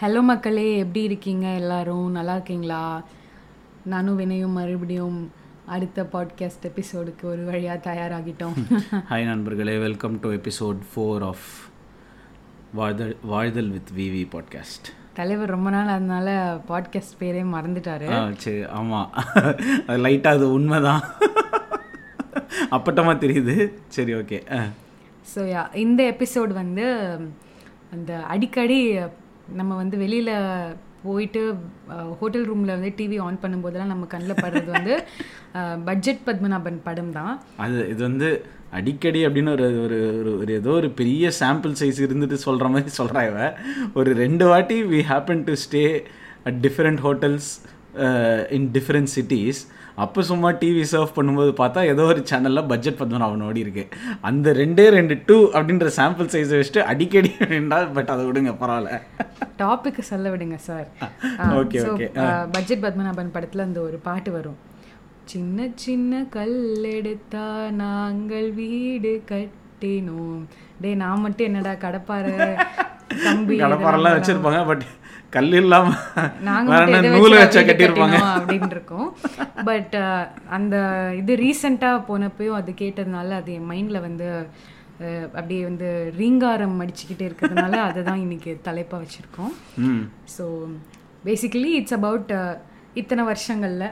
Hello மக்களே எப்படி இருக்கீங்க எல்லாரும்? நல்லா இருக்கீங்களா? நானும் வினயும் மறுபடியும் அடுத்த பாட்காஸ்ட் எபிசோடுக்கு ஒரு வழியாக தயாராகிட்டோம். ஹாய் நண்பர்களே welcome to episode four of வாழ்தல் வாழ்தல் வித் விவி பாட்காஸ்ட் தலைவர் ரொம்ப நாள் அதனால பாட்காஸ்ட் பேரே மறந்துட்டாரு. சரி ஆமாம் அது லைட்டாக அது உண்மைதான். அப்பட்டமாக தெரியுது. சரி ஓகே ஸோ யா இந்த எபிசோட் வந்து அந்த அடிக்கடி நம்ம வந்து வெளியில் போயிட்டு ஹோட்டல் ரூமில் வந்து டிவி ஆன் பண்ணும்போதெல்லாம் நம்ம கண்ணில் படுறது வந்து பட்ஜெட் பத்மநாபன் படம் தான். அது இது வந்து அடிக்கடி அப்படின்னு ஒரு ஒரு ஒரு ஒரு ஏதோ ஒரு பெரிய சாம்பிள் சைஸ் இருந்துட்டு சொல்கிற மாதிரி சொல்கிறா இவ. ஒரு ரெண்டு வாட்டி we happen to stay at different hotels in different cities அப்போ சும்மா டிவி சர்வ் பண்ணும்போது பார்த்தா ஏதோ ஒரு சேனலில் பட்ஜெட் பத்மநாபன் ஓடி இருக்கு. அந்த ரெண்டே ரெண்டு டூ அப்படின்ற சாம்பிள் சைஸை வச்சுட்டு அடிக்கடி வேண்டாம் பட் அதை விடுங்க பரவாயில்ல. டாபிக் சொல்ல விடுங்க sir Okay, okay. Budget Padmanabhan படத்துல அந்த ஒரு பாட்டு வரும். சின்ன சின்ன கல்லெடுத்தா நாங்கள் வீடு கட்டினோம். டேய் நான் மட்டும் என்னடா கடப்பாரு கம்பி கடப்பாரெல்லாம் வச்சுருப்பாங்க பட் கல் இல்லாமல் நாங்க நூல் வச்சு கட்டியிருப்பாங்க? அப்படின்னு இருக்கும். பட் அந்த இது ரீசெண்டாக போனப்பயும் அது கேட்டதுனால அது என் மைண்டில் வந்து அப்படியே வந்து ரீங்காரம் அடிச்சுக்கிட்டே இருக்கிறதுனால அதை தான் இன்னைக்கு தலைப்பாக வச்சுருக்கோம். ஸோ பேசிக்கலி இட்ஸ் அபவுட் இத்தனை வருஷங்களில்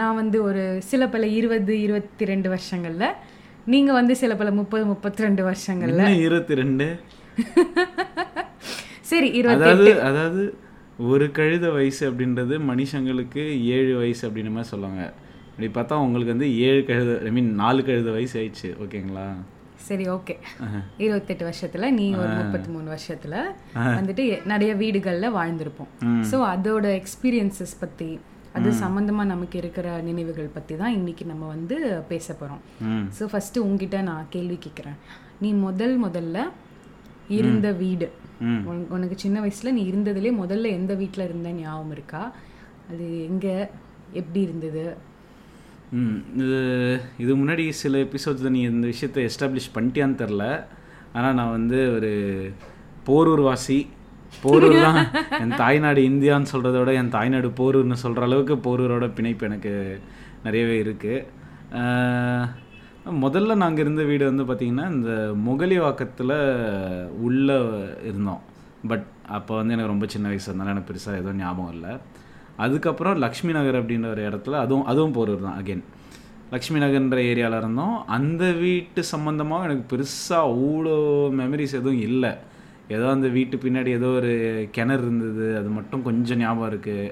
நான் வந்து ஒரு சில பல இருபது இருபத்தி ரெண்டு வருஷங்களில் நீங்கள் வந்து சில பல முப்பது முப்பத்தி ரெண்டு வருஷங்களில். இருபத்தி ரெண்டு சரி அதாவது அதாவது ஒரு கழுத வயசு அப்படின்றது மனுஷங்களுக்கு ஏழு வயசு அப்படின்ற மாதிரி சொல்லுவாங்க. இப்படி பார்த்தா உங்களுக்கு வந்து ஏழு கழுத ஐ மீன் நாலு கழுத வயசு ஆயிடுச்சு. ஓகேங்களா? சரி ஓகே. இருபத்தெட்டு வருஷத்துல நீ ஒரு முப்பத்தி மூணு வருஷத்துல வந்துட்டு நிறைய வீடுகள்ல வாழ்ந்திருப்போம். ஸோ அதோட எக்ஸ்பீரியன்சஸ் பத்தி அது சம்பந்தமா நமக்கு இருக்கிற நினைவுகள் பத்தி தான் இன்னைக்கு நம்ம வந்து பேச போறோம். ஸோ ஃபர்ஸ்ட் உங்ககிட்ட நான் கேள்வி கேட்குறேன் நீ முதல் முதல்ல இருந்த வீடு உனக்கு சின்ன வயசுல நீ இருந்ததுலே முதல்ல எந்த வீட்ல இருந்த ஞாபகம் இருக்கா? அது எங்க எப்படி இருந்தது? ம் இது இது முன்னாடி சில எபிசோட்ஸில் நீ இந்த விஷயத்தை எஸ்டாப்ளிஷ் பண்ணிட்டியான்னு தெரில ஆனால் நான் வந்து ஒரு போரூர் வாசி போரூர் தான் என் தாய்நாடு இந்தியான்னு சொல்கிறத விட என் தாய்நாடு போரூர்னு சொல்கிற அளவுக்கு போரூரோட பிணைப்பு எனக்கு நிறையவே இருக்குது முதல்ல நாங்கள் இருந்த வீடு வந்து பார்த்திங்கன்னா இந்த முகலிவாக்கத்தில் உள்ளே இருந்தோம். பட் அப்போ வந்து எனக்கு ரொம்ப சின்ன வயசு இருந்தாலும் எனக்கு பெருசாக எதுவும் ஞாபகம் இல்லை. அதுக்கப்புறம் லக்ஷ்மி நகர் அப்படின்ற ஒரு இடத்துல அதுவும் அதுவும் போரூர் தான் அகெயின் லக்ஷ்மி நகர்ன்ற ஏரியாவில் இருந்தோம். அந்த வீட்டு சம்மந்தமாக எனக்கு பெருசாக அவ்வளோ மெமரிஸ் எதுவும் இல்லை. ஏதோ அந்த வீட்டு பின்னாடி ஏதோ ஒரு கிணறு இருந்தது அது மட்டும் கொஞ்சம் ஞாபகம் இருக்குது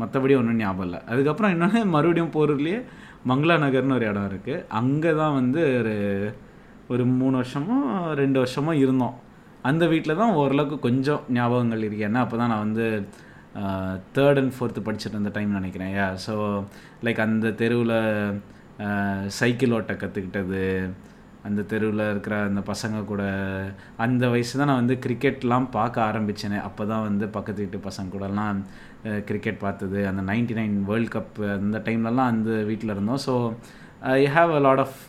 மற்றபடி ஒன்றும் ஞாபகம் இல்லை. அதுக்கப்புறம் இன்னொன்று மறுபடியும் போரூர்லேயே மங்களா நகர்னு ஒரு இடம் இருக்குது அங்கே தான் வந்து ஒரு ஒரு மூணு வருஷமோ ரெண்டு வருஷமோ இருந்தோம். அந்த வீட்டில் தான் ஓரளவுக்கு கொஞ்சம் ஞாபகங்கள் இருக்கு. ஏன்னா அப்போ தான் நான் வந்து தேர்ட் அண்ட் ஃபோர்த்து படிச்சுட்டு இருந்த டைம் நினைக்கிறேன். யா ஸோ லைக் அந்த தெருவில் சைக்கிள் ஓட்ட கற்றுக்கிட்டது அந்த தெருவில் இருக்கிற அந்த பசங்க கூட அந்த வயசு தான் நான் வந்து கிரிக்கெட்லாம் பார்க்க ஆரம்பித்தேனே அப்போ தான் வந்து பக்கத்து வீட்டு பசங்க கூடலாம் கிரிக்கெட் பார்த்தது. அந்த நைன்டி நைன் வேர்ல்ட் கப் அந்த டைம்லலாம் அந்த வீட்டில் இருந்தோம். So I have a lot of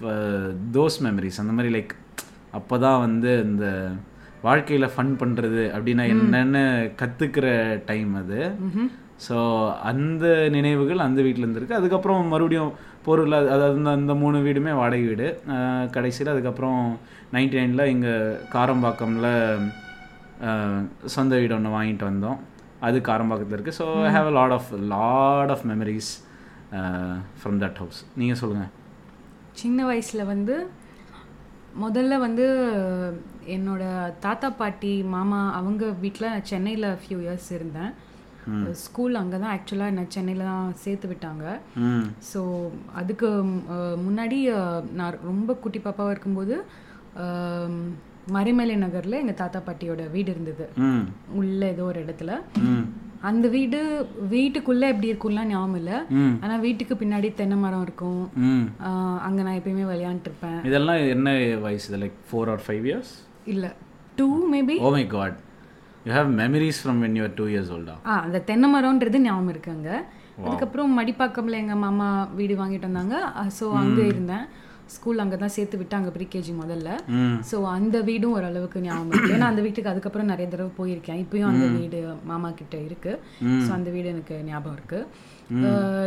those memories அந்த மாதிரி லைக் அப்போ தான் வந்து இந்த வாழ்க்கையில் ஃபன் பண்ணுறது அப்படின்னா என்னென்னு கற்றுக்கிற டைம் அது. ஸோ அந்த நினைவுகள் அந்த வீட்டில் இருந்திருக்கு. அதுக்கப்புறம் மறுபடியும் பொருள் அதாவது அந்த அந்த மூணு வீடுமே வாடகை வீடு. கடைசியில் அதுக்கப்புறம் நைன்டி நைனில் இங்கே காரம்பாக்கமில் சொந்த வீடு ஒன்று வாங்கிட்டு வந்தோம். அது காரம்பாக்கத்தில் இருக்குது so I have a lot of lot of memories from that house நீங்கள் சொல்லுங்கள் சின்ன வயசுல வந்து முதல்ல வந்து என்னோட தாத்தா பாட்டி மாமா அவங்க வீட்டில் நான் சென்னையில் ஃபியூ இயர்ஸ் இருந்தேன். ஸ்கூல் அங்கே தான் ஆக்சுவலாக என்னை சென்னையில் தான் சேர்த்து விட்டாங்க. ஸோ அதுக்கு முன்னாடி நான் ரொம்ப குட்டி பாப்பாவாக இருக்கும்போது மறைமலை நகரில் எங்கள் தாத்தா பாட்டியோட வீடு இருந்தது. உள்ள ஏதோ ஒரு இடத்துல. அந்த வீடு வீட்டுக்குள்ளே எப்படி இருக்கும்லாம் ஞாபகம் இல்லை. ம். ஆனால் வீட்டுக்கு பின்னாடி தென்னை மரம் இருக்கும். அங்கே நான் எப்பயுமே விளையாண்டுருப்பேன் இதெல்லாம் என்ன வயசு? Like four or five years இல்லை two maybe oh my God you have memories from when you're two years ஓல்டா ஆ? அந்த தென்னை மரம்ன்றது ஞாபகம் இருக்குங்க அதுக்கப்புறம் மடிப்பாக்கம்ல எங்கள் மாமா வீடு வாங்கிட்டு வந்தாங்க. ஸோ அங்கே இருந்தேன். ஸ்கூல் அங்கே தான் சேர்த்து விட்டாங்க ப்ரீகேஜி முதல்ல. ஸோ அந்த வீடும் ஓரளவுக்கு ஞாபகம் இருக்கு. ஏன்னா அந்த வீட்டுக்கு அதுக்கப்புறம் நிறைய தடவை போயிருக்கேன். இப்பயும் அந்த வீடு மாமா கிட்ட இருக்கு. ஸோ அந்த வீடு எனக்கு ஞாபகம் இருக்கு.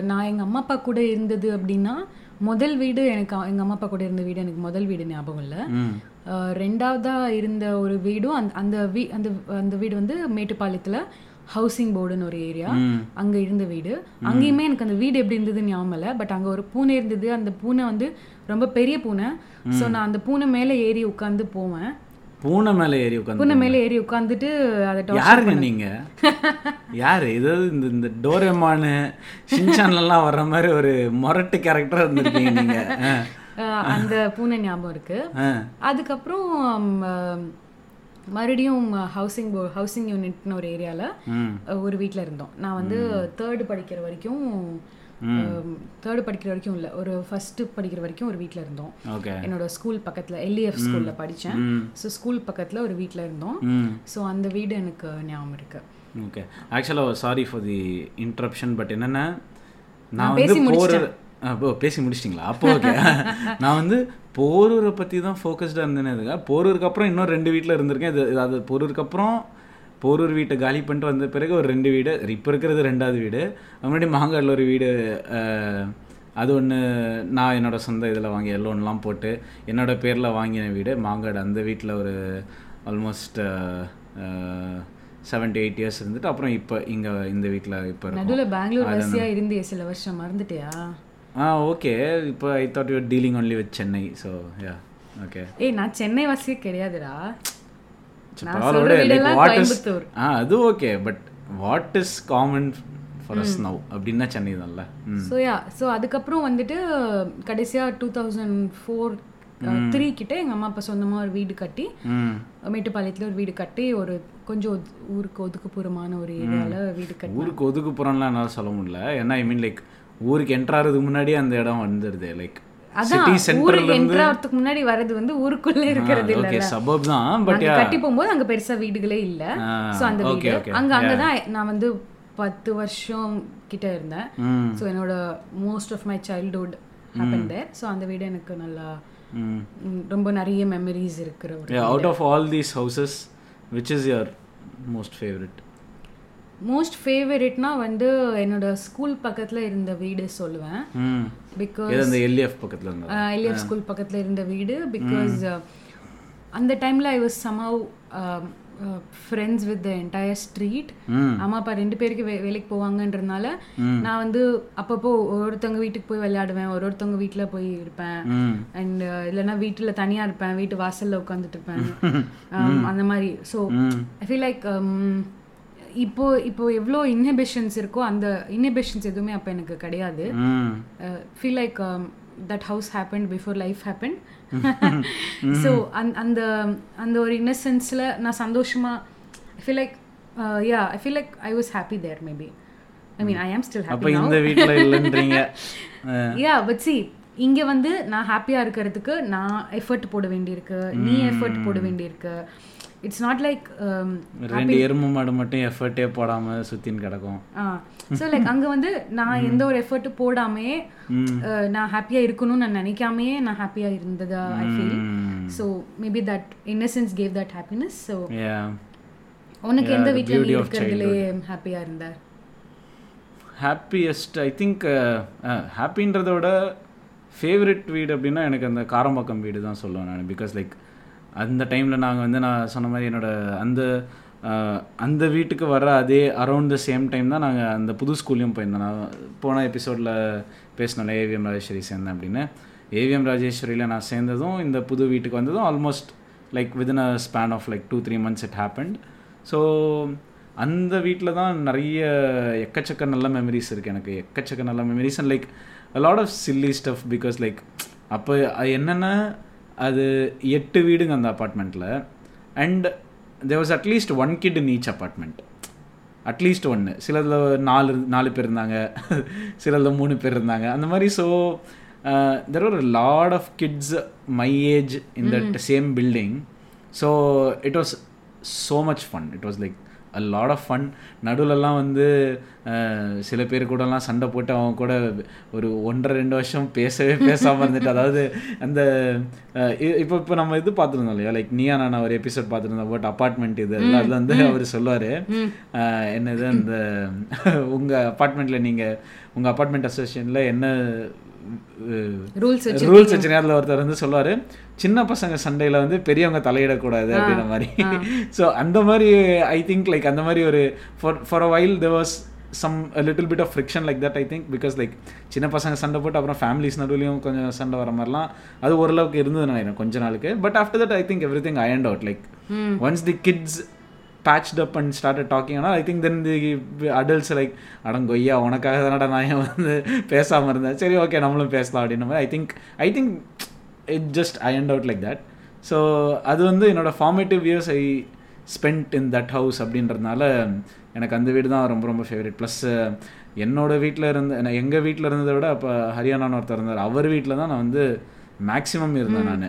நான் எங்க அம்மா அப்பா கூட இருந்தது அப்படின்னா முதல் வீடு எனக்கு அ- எங்க அம்மா அப்பா கூட இருந்த வீடு எனக்கு முதல் வீடு ஞாபகம் இல்லை. ம். அஹ், ரெண்டாவதா இருந்த ஒரு வீடும் அந்த அந்த வீ அந்த அந்த வீடு வந்து மேட்டுப்பாளையத்துல ஹவுசிங் போர்டுன்னு ஒரு ஏரியா அங்க இருந்த வீடு. அங்கேயுமே எனக்கு அந்த வீடு எப்படி இருந்தது ஞாபகம் இல்லை. பட் அங்க ஒரு பூனை இருந்தது. அந்த பூனை வந்து ரொம்ப பெரிய பூனை. ஸோ நான் அந்த பூனை மேலே ஏறி உட்காந்து போவேன். பூனை மேலே ஏறி உட்காந்து பூனை மேலே ஏறி உட்காந்துட்டு அதை யாருங்க நீங்க? யாரு? ஏதாவது இந்த இந்த டோரேமானு ஷின்சான்லாம் வர்ற மாதிரி ஒரு மொரட்டு கேரக்டரா இருந்திருக்கீங்க நீங்க. ஆ. அஹ், அந்த பூனை ஞாபகம் இருக்கு. அதுக்கப்புறம் மறுபடியும் ஹவுசிங் போ ஹவுசிங் யூனிட்னு ஒரு ஏரியாவில் ஒரு வீட்டில் இருந்தோம். நான் வந்து தேர்டு படிக்கிற வரைக்கும் தேர்டு படிக்கிற வரைக்கும் இல்லை ஒரு ஃபஸ்ட்டு படிக்கிற வரைக்கும் ஒரு வீட்டில் இருந்தோம். ஓகே. என்னோட ஸ்கூல் பக்கத்தில் எல்இஎஃப் ஸ்கூலில் படித்தேன் ஸோ ஸ்கூல் பக்கத்தில் ஒரு வீட்டில் இருந்தோம். ஸோ அந்த வீடு எனக்கு ஞாபகம் இருக்கு. ஓகே. ஆக்சுவலாக sorry for the interruption but என்னென்னா? நான் வந்து முடிச்சிட்டேன். அப்போ பேசி முடிச்சிட்டிங்களா? அப்போ ஓகே நான் வந்து போரூரை பற்றி தான் ஃபோக்கஸ்டாக இருந்தேனே இதுங்க போரூருக்கு அப்புறம் இன்னும் ரெண்டு வீட்டில் இருந்திருக்கேன். இது அது போரூருக்கு அப்புறம் போரூர் வீட்டை காலி பண்ணிட்டு வந்த பிறகு ஒரு ரெண்டு வீடு. இப்போ இருக்கிறது ரெண்டாவது வீடு. முன்னாடி மாங்காடில் ஒரு வீடு அது ஒன்று நான் என்னோட சொந்த இதில் வாங்கி லோன்லாம் போட்டு என்னோட பேரில் வாங்கின வீடு. மாங்காடு அந்த வீட்டில் ஒரு ஆல்மோஸ்ட் செவன்டி எயிட் இயர்ஸ் இருந்துட்டு அப்புறம் இப்போ இங்கே இந்த வீட்டில் இப்போ நடுவில் பெங்களூர் வரிசையாக இருந்தியே சில வருஷம் மறந்துட்டியா? ஆ ஓகே இப்போ I thought you're dealing only with Chennai so yeah okay ஏய் நான் சென்னை வாசியே கிடையாதுடா. விட இஸ் ஆ அது okay but what is common for us now அப்படின்னா சென்னை தான்ல. ஸோ யா ஸோ அதுக்கப்புறம் வந்துட்டு கடைசியாக டூ தௌசண்ட் ஃபோர் த்ரீ கிட்ட எங்கள் அம்மா அப்பா சொந்தமாக ஒரு வீடு கட்டி மேட்டுப்பாளையத்தில் ஒரு வீடு கட்டி ஒரு கொஞ்சம் ஊருக்கு ஒதுக்குப்புறமான ஒரு ஏரியாவில் வீடு கட்டி ஊருக்கு ஒதுக்குப்புறம்லாம் என்னால் சொல்ல முடியல. ஏன்னா ஐ மீன் லைக் ஊருக்கு என்ட்ரு ஆகிறதுக்கு முன்னாடியே அந்த இடம் வந்துடுது லைக் முன்னாடி வர்றது வந்து ஊருக்குள்ளே இருக்கிறது இல்ல பட் கட்டி போகும்போது அங்க பெருசா வீடுகளே இல்ல. சோ அந்த okay, வீடு. அங்க அங்கதான் நான் வந்து பத்து வருஷம் கிட்ட இருந்தேன். ஸோ என்னோட most of my childhood happen there so அந்த வீடு எனக்கு நல்லா ரொம்ப நிறைய மெமரிஸ் இருக்கிற ஒரு out of all these houses which is your most favourite most ஃபேவரட்னா வந்து என்னோட ஸ்கூல் பக்கத்துல இருந்த வீடு சொல்லுவேன். பிகாஸ் அந்த எல்எஃப் பக்கத்தில் எல்எஃப் ஸ்கூல் பக்கத்துல இருந்த வீடு. பிகாஸ் அந்த டைம்ல I was somehow friends with the entire street அம்மா அப்பா ரெண்டு பேருக்கு வே வேலைக்கு போவாங்கன்றதுனால நான் வந்து அப்பப்போ ஒருத்தவங்க வீட்டுக்கு போய் விளையாடுவேன். ஒரு ஒருத்தவங்க வீட்டில் போய் இருப்பேன். அண்ட் இல்லைன்னா வீட்டில் தனியாக இருப்பேன். வீட்டு வாசலில் உட்காந்துட்டு இருப்பேன். அந்த மாதிரி. ஸோ ஐ ஃபீல் லைக் இப்போ இப்போ எவ்வளோ இன்ஹிபிஷன்ஸ் இருக்கோ அந்த இன்ஹிபிஷன்ஸ் எதுவுமே அப்போ எனக்கு கிடையாது. Feel like that house happen before life happen so அந் அந்த அந்த ஒரு இன்னசென்ஸில் நான் சந்தோஷமாக feel like yeah I feel like I was happy there maybe I mean I am still happy இந்த வீட்டில் இல்லைன்றீங்க. யா பட் சி இங்க வந்து நான் ஹாப்பியா இருக்கிறதுக்கு நான் எஃபர்ட் போட வேண்டியிருக்கு நீ எஃபர்ட் போட வேண்டியிருக்கு. இட்ஸ் நாட் லைக் ரெண்டு எருமை மாடு மட்டும் எஃபர்ட்டே போடாம சுத்தின்னு கிடக்கும். ஸோ லைக் அங்க வந்து நான் எந்த ஒரு எஃபர்ட் போடாமே அஹ், நான் ஹாப்பியா இருக்கணும்னு நான் நினைக்காமையே நான் ஹாப்பியா இருந்ததா I feel so maybe that innocence gave that happiness so உனக்கு எந்த வீட்டில் நீ இருக்கிறதுலே ஹாப்பியா இருந்த? ஹாப்பியஸ்ட் ஐ திங்க் ஹாப்பின்றத விட ஃபேவரட் வீடு அப்படின்னா எனக்கு அந்த காரம்பாக்கம் வீடு தான் சொல்லுவேன் நான். பிகாஸ் லைக் அந்த டைமில் நாங்கள் வந்து நான் சொன்ன மாதிரி என்னோடய அந்த அந்த வீட்டுக்கு வர அதே அரௌண்ட் த சேம் டைம் தான் நாங்கள் அந்த புது ஸ்கூல்லையும் போயிருந்தோம். நான் போன எபிசோடில் பேசினோம்ல ஏவிஎம் ராஜேஸ்வரி சேர்ந்தேன் அப்படின்னு. ஏவிஎம் ராஜேஸ்வரியில் நான் சேர்ந்ததும் இந்த புது வீட்டுக்கு வந்ததும் almost like within a span of like two three months it happened so அந்த வீட்டில் தான் நிறைய எக்கச்சக்க நல்ல மெமரிஸ் இருக்குது எனக்கு. எக்கச்சக்க நல்ல memories and like lot of silly stuff because like அப்போ என்னென்ன அது எட்டு வீடுங்க அந்த அப்பார்ட்மெண்ட்டில் and there was at least one kid in each apartment at least ஒன்று சிலதில் நாலு நாலு பேர் இருந்தாங்க. சிலதில் மூணு பேர் இருந்தாங்க. அந்த மாதிரி so there are lot of kids my age in that same building so it was so much fun it was like a lot of fun நடுவுலலாம் வந்து சில பேர் கூடலாம் சண்டை போட்டு அவங்க கூட ஒரு ஒன்றரை ரெண்டு வருஷம் பேசவே பேசாமல் இருந்துட்டு அதாவது அந்த இப்போ இப்போ நம்ம இது பார்த்துருந்தோம் இல்லையா? லைக் நீயா நான் ஒரு எபிசோட் பார்த்துருந்தோம் பட் அப்பார்ட்மெண்ட் இது எல்லாம் அதில் வந்து அவர் சொல்லுவார் என்னது அந்த உங்கள் அப்பார்ட்மெண்ட்டில் நீங்கள் உங்கள் அப்பார்ட்மெண்ட் அசோசியேஷனில் என்ன ரூல்ஸ் ரூல்ஸ் வச்ச நேரத்தில் ஒருத்தர் வந்து சொல்லுவார் சின்ன பசங்க சண்டையில் வந்து பெரியவங்க தலையிடக்கூடாது அப்படின்ற மாதிரி. ஸோ அந்த மாதிரி ஐ திங்க் லைக் அந்த மாதிரி ஒரு for for a while there was some little bit of friction like that I think because like சின்ன பசங்க சண்டை போட்டு அப்புறம் ஃபேமிலிஸ் நடுவுலையும் கொஞ்சம் சண்டை வர மாதிரிலாம் அது ஓரளவுக்கு இருந்தது நினைக்கிறேன் கொஞ்ச நாளுக்கு. But after that I think everything ironed out like once the kids patched up and start talking ஆனால் I think then the adults like அடங்கொய்யா உனக்காக தானடா நான் ஏன் வந்து பேசாமல் இருந்தேன்? சரி ஓகே நம்மளும் பேசலாம் அப்படின்ற மாதிரி. I think I think it just ironed out like that so அது வந்து என்னோட formative years I spend in that house அப்படின்றதுனால எனக்கு அந்த வீடு தான் ரொம்ப ரொம்ப ஃபேவரட் ப்ளஸ் என்னோடய வீட்டில் இருந்த எங்கள் வீட்டில் இருந்ததை விட அப்போ ஹரியானான்னு ஒருத்தர் இருந்தார். அவர் வீட்டில் தான் நான் வந்து மேக்ஸிமம் இருந்தேன் நான்.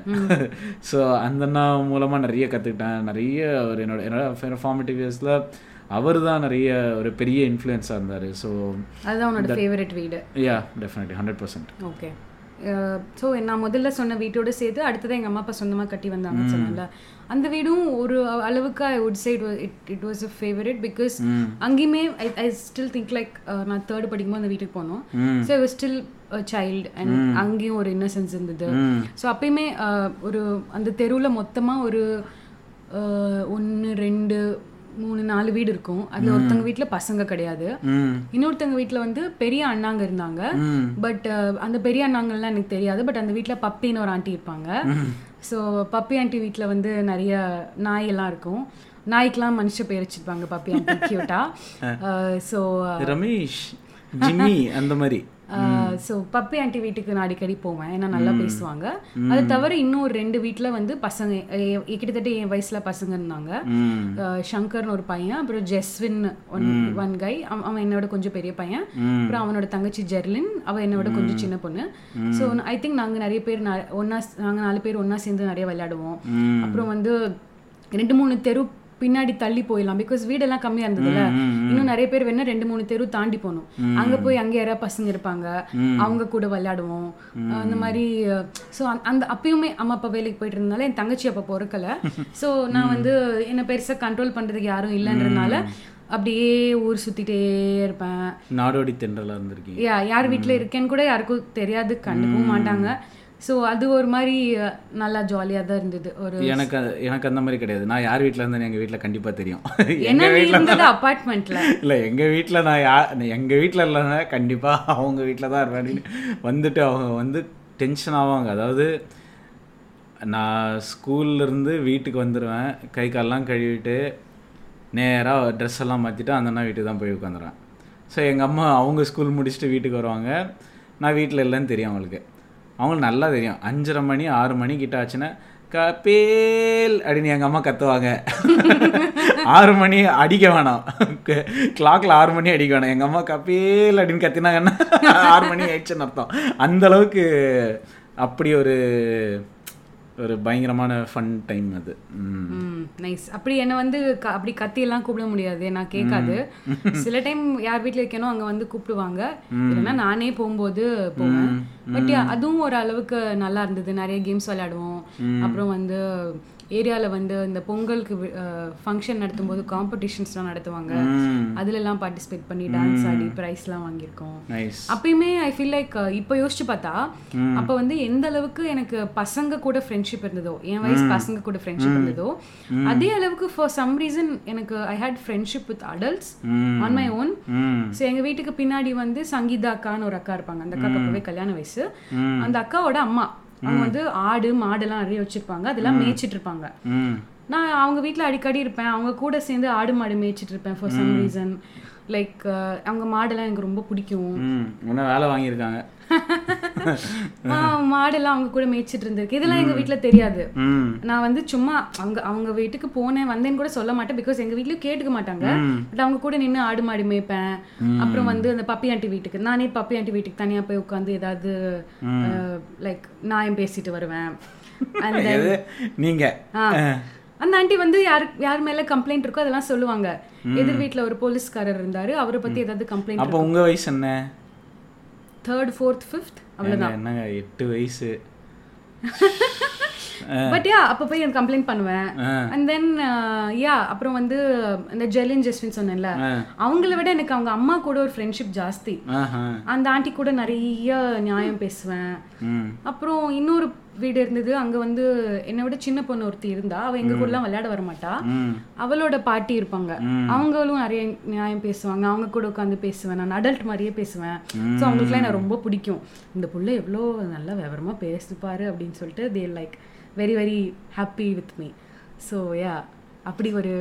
ஸோ அந்த அண்ணா மூலமாக நிறைய கற்றுக்கிட்டேன் நிறைய ஒரு என்னோட என்னோட ஃபார்மேட்டிவ் இயர்ஸில் அவர் தான் நிறைய ஒரு பெரிய இன்ஃப்ளூயன்ஸாக இருந்தார். ஸோ அதுதான் உன்னோட ஃபேவரட் வீடு. Yeah definitely hundred percent okay so நான் முதல்ல சொன்ன வீட்டோட சேர்த்து அடுத்ததான் எங்கள் அம்மா அப்பா சொந்தமாக கட்டி வந்தாங்கன்னு சொன்னேன்ல. அந்த வீடும் ஒரு அளவுக்கு I would say it it was a favourite because அங்கேயுமே I I still think like நான் தேர்ட் படிக்கும்போது அந்த வீட்டுக்கு போனோம். ஸோ ஸ்டில் சைல்டு அண்ட் அங்கேயும் ஒரு இன்னசென்ஸ் இருந்தது. ஸோ அப்பயுமே uh, ஒரு அந்த தெருவில் மொத்தமாக ஒரு ஒன்று ரெண்டு மூணு நாலு வீடு இருக்கும். அதுல ஒருத்தவங்க வீட்ல பசங்க கிடையாது. இன்னொருத்தவங்க வீட்ல வந்து பெரிய அண்ணாங்க இருந்தாங்க. பட் அந்த பெரிய அண்ணாங்கள்லாம் எனக்கு தெரியாது. பட் அந்த வீட்ல பப்பின்னு ஒரு ஆண்டி இருப்பாங்க. ஸோ பப்பி ஆண்டி வீட்ல வந்து நிறைய நாய் எல்லாம் இருக்கும். நாய்க்கெல்லாம் மனுஷ பேர் வச்சிருப்பாங்க பப்பி ஆண்டி கியூட்டா ஸோ ரமேஷ் ஜிம்மி அந்த மாதிரி. ஸோ பப்பி ஆண்டி வீட்டுக்கு நான் அடிக்கடி போவேன். ஏன்னா நல்லா பேசுவாங்க. அது தவிர இன்னும் ஒரு ரெண்டு வீட்டில் வந்து பசங்க கிட்டத்தட்ட என் வயசுல பசங்க இருந்தாங்க அஹ் சங்கர்னு ஒரு பையன் அப்புறம் ஜெஸ்வின் ஒன் ஒன் கை அவன் என்னோட கொஞ்சம் பெரிய பையன். அப்புறம் அவனோட தங்கச்சி ஜெர்லின் அவ என்னோட கொஞ்சம் சின்ன பொண்ணு. ஸோ ஐ திங்க் நாங்க நிறைய பேர் ந- ஒண்ணா நாங்க நாலு பேர் ஒண்ணா சேர்ந்து நிறைய விளையாடுவோம். அப்புறம் வந்து ரெண்டு மூணு தெரு பின்னாடி தள்ளி போயிடலாம். பிகாஸ் வீடெல்லாம் கம்மியா இருந்ததுல இன்னும் நிறைய பேர் வேணா ரெண்டு மூணு தெரு தாண்டி போகணும். அங்க போய் அங்க யாராவது பசங்க இருப்பாங்க. அவங்க கூட விளையாடுவோம். அந்த மாதிரி ஸோ அந்த அப்பயுமே அம்மா அப்பா வேலைக்கு போயிட்டு இருந்தனால என் தங்கச்சி அப்போ பிறக்கல. ஸோ நான் வந்து என்ன பெருசா கண்ட்ரோல் பண்றதுக்கு யாரும் இல்லைன்றதுனால அப்படியே ஊர் சுத்திட்டே இருப்பேன். நாடோடி தென்றலாக இருந்திருக்கீங்க. யா யார் வீட்ல இருக்கேன்னு கூட யாருக்கும் தெரியாது. கண்டுக்கவும் மாட்டாங்க. ஸோ அது ஒரு மாதிரி நல்லா ஜாலியா தான் இருந்தது. ஒரு எனக்கு அது- எனக்கு அந்த மாதிரி கிடையாது. நான் யார் வீட்டில் இருந்தேன்னு எங்கள் வீட்டில் கண்டிப்பாக தெரியும். எங்கள் வீட்டில் இருந்தது அப்பார்ட்மெண்ட்ல இல்லை எங்கள் வீட்டில் நான் யா எங்கள் வீட்டில் இல்லைன்னா கண்டிப்பாக அவங்க வீட்டில் தான் இருப்பேன். வந்துட்டு அவங்க வந்து டென்ஷன் ஆவாங்க. அதாவது நான் ஸ்கூல்ல இருந்து வீட்டுக்கு வந்துடுவேன் கை கால்லாம் கழுவிட்டு நேராக ட்ரெஸ் எல்லாம் மாற்றிட்டு அந்த அண்ணா வீட்டுக்கு தான் போய் உட்காந்துருவேன். ஸோ எங்கள் அம்மா அவங்க ஸ்கூல் முடிச்சுட்டு வீட்டுக்கு வருவாங்க. நான் வீட்டில் இல்லைன்னு தெரியும் அவங்களுக்கு. அவங்களுக்கு நல்லா தெரியும். அஞ்சரை மணி ஆறு மணி கிட்ட ஆச்சுன்னா கபேல் அப்படின்னு எங்கள் அம்மா கத்துவாங்க. ஆறு மணி அடிக்க வேணாம். கிளாக்ல ஆறு மணி அடிக்க வேணாம். எங்கள் அம்மா கபேல் அப்படின்னு கத்தினாங்கன்னா ஆறு மணி ஆயிடுச்சுன்னு அர்த்தம். அந்த அளவுக்கு அப்படி ஒரு ஒரு பயங்கரமான ஃபன் டைம் அது. நைஸ் அப்படி என்ன வந்து அப்படி கத்தி எல்லாம் கூப்பிட முடியாது. நான் கேட்காது. சில டைம் யார் வீட்ல இருக்கேனோ அங்க வந்து கூப்பிடுவாங்க. இல்லைன்னா நானே போகும்போது போவேன். பட் அதுவும் ஒரு அளவுக்கு நல்லா இருந்தது. நிறைய கேம்ஸ் விளையாடுவோம். அப்புறம் வந்து ஏரியால வந்து இந்த பொங்கலுக்கு ஃபங்க்ஷன் நடத்தும் போது காம்படிஷன்ஸ்லாம் நடத்துவாங்க. ம். அதுல எல்லாம் பார்ட்டிசிபேட் பண்ணி டான்ஸ் ஆடி ப்ரைஸ்லாம் வாங்கியிருக்கோம். அப்பயுமே ஐ ஃபீல் லைக் இப்போ யோசிச்சு பார்த்தா அப்போ வந்து எந்த அளவுக்கு எனக்கு பசங்க கூட ஃப்ரெண்ட்ஷிப் இருந்ததோ என் வயசு பசங்க கூட ஃப்ரெண்ட்ஷிப் இருந்ததோ அதே அளவுக்கு ஃபார் சம் ரீசன் எனக்கு I had friendship with adults on my. Own so எங்க வீட்டுக்கு பின்னாடி வந்து சங்கீதா அக்கான்னு ஒரு அக்கா இருப்பாங்க. அந்த அக்காக்கு அப்பவே கல்யாண வயசு. அந்த அக்காவோட அம்மா. அவங்க வந்து ஆடு மாடெல்லாம் நிறைய வச்சிருப்பாங்க. அதெல்லாம் மேய்ச்சிட்டு இருப்பாங்க நான் அவங்க வீட்ல அடிக்கடி இருப்பேன். அவங்க கூட சேர்ந்து ஆடு மாடு மேய்ச்சிட்டு இருப்பேன் ஃபார் சம் ரீசன் லைக் அவங்க மாடெல்லாம் எனக்கு ரொம்ப பிடிக்கும். வேலை வாங்கியிருக்காங்க. மாடெல்லாம் அவங்க கூட மேய்ச்சிட்டு இருந்திருக்கு. இதெல்லாம் எங்க வீட்ல தெரியாது. நான் வந்து சும்மா அவங்க அவங்க வீட்டுக்கு போனேன் வந்தேன்னு கூட சொல்ல மாட்டேன். பிகாஸ் எங்க வீட்லயும் கேட்டுக்க மாட்டாங்க. பட் அவங்க கூட நின்று ஆடு மாடு மேய்ப்பேன். அப்புறம் வந்து அந்த பப்பி ஆண்டி வீட்டுக்கு நானே பப்பி ஆண்டி வீட்டுக்கு தனியா போய் உட்காந்து ஏதாவது லைக் நான் பேசிட்டு வருவேன். நீங்க. அந்த ஆண்டி வந்து யார் யார் மேல கம்ப்ளைண்ட் இருக்கோ அதெல்லாம் சொல்லுவாங்க. எதிர் வீட்ல ஒரு போலீஸ்காரர் இருந்தாரு. அவரை பத்தி ஏதாவது கம்ப்ளைண்ட் அப்போ உங்க வயசு என்ன? தேர்ட் ஃபோர்த் ஃபிஃப்த் ஏங்க, என்னங்க எட்டு வயசு. பட் யா அப்போ போய் எனக்கு கம்ப்ளைண்ட் பண்ணுவேன். அண்ட் தென் யா அப்புறம் வந்து இந்த ஜெலின் ஜெஸ்வின் சொன்னேன்ல அவங்கள விட எனக்கு அவங்க அம்மா கூட ஒரு ஃப்ரெண்ட்ஷிப் ஜாஸ்தி. அந்த ஆண்டி கூட நிறைய நியாயம் பேசுவேன். அப்புறம் இன்னொரு வீடு இருந்தது. அங்க வந்து என்னை விட சின்ன பொண்ணு ஒருத்தி இருந்தா. அவ எங்க கூடலாம் விளையாட வர மாட்டா ம். அவளோட பாட்டி இருப்பாங்க. அவங்களும் நிறைய நியாயம் பேசுவாங்க. அவங்க கூட உட்காந்து பேசுவேன். நான் அடல்ட் மாதிரியே பேசுவேன். ஸோ அவங்களுக்குலாம் எனக்கு ரொம்ப பிடிக்கும். இந்த புள்ள எவ்வளோ நல்லா விவரமா பேசுப்பாரு அப்படின்னு சொல்லிட்டு they like very very happy with me so yeah அப்படி ஒரு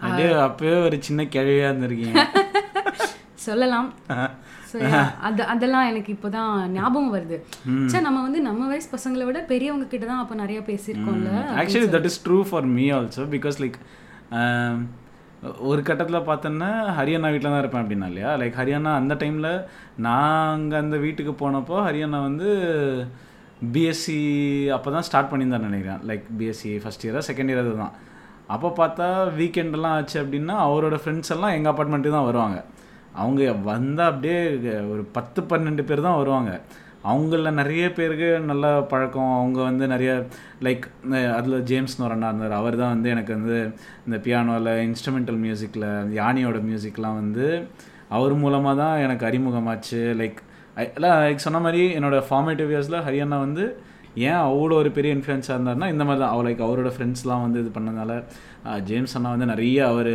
அப்படியே அப்பவே ஒரு சின்ன கிழவியா இருந்திருக்கீங்க. சொல்லலாம். Yeah, அது அதெல்லாம் எனக்கு இப்போதான் ஞாபகம் வருது. சே நம்ம வந்து நம்ம வயசு பசங்களை விட பெரியவங்க கிட்ட தான் அப்போ நிறைய பேசியிருக்கோம்ல actually that is true for me also because like ஒரு கட்டத்தில் பார்த்தோன்னா ஹரியானா வீட்டில் தான் இருப்பேன் அப்படின்னா இல்லையா? லைக் ஹரியானா அந்த டைமில் நாங்கள் அந்த வீட்டுக்கு போனப்போ ஹரியானா வந்து பிஎஸ்சி அப்போ தான் ஸ்டார்ட் பண்ணியிருந்தான்னு நினைக்கிறேன். லைக் பிஎஸ்சி ஃபஸ்ட் இயராக செகண்ட் இயர் அதுதான் அப்போ பார்த்தா வீக்கெண்டெல்லாம் ஆச்சு அப்படின்னா அவரோட ஃப்ரெண்ட்ஸ் எல்லாம் எங்கள் அப்பார்ட்மெண்ட்டுக்கு தான் வருவாங்க. அவங்க வந்தால் அப்படியே ஒரு பத்து பன்னெண்டு பேர் தான் வருவாங்க. அவங்கள நிறைய பேருக்கு நல்ல பழக்கம். அவங்க வந்து நிறைய லைக் அதில் ஜேம்ஸ்னு ஒரு அண்ணா இருந்தார். அவர் தான் வந்து எனக்கு வந்து இந்த பியானோவில் இன்ஸ்ட்ருமெண்டல் மியூசிக்கில் யானியோட மியூசிக்லாம் வந்து அவர் மூலமாக தான் எனக்கு அறிமுகமாச்சு. லைக் எல்லாம் லைக் சொன்ன மாதிரி என்னோட ஃபார்மேட்டிவ் இயர்ஸில் ஹரியானா வந்து ஏன் அவ்வளோ ஒரு பெரிய இன்ஃப்ளூயன்ஸாக இருந்தாருன்னா இந்த மாதிரி தான். அவர் லைக் அவரோட ஃப்ரெண்ட்ஸ்லாம் வந்து இது பண்ணதுனால ஜேம்ஸ் அண்ணா வந்து நிறைய அவர்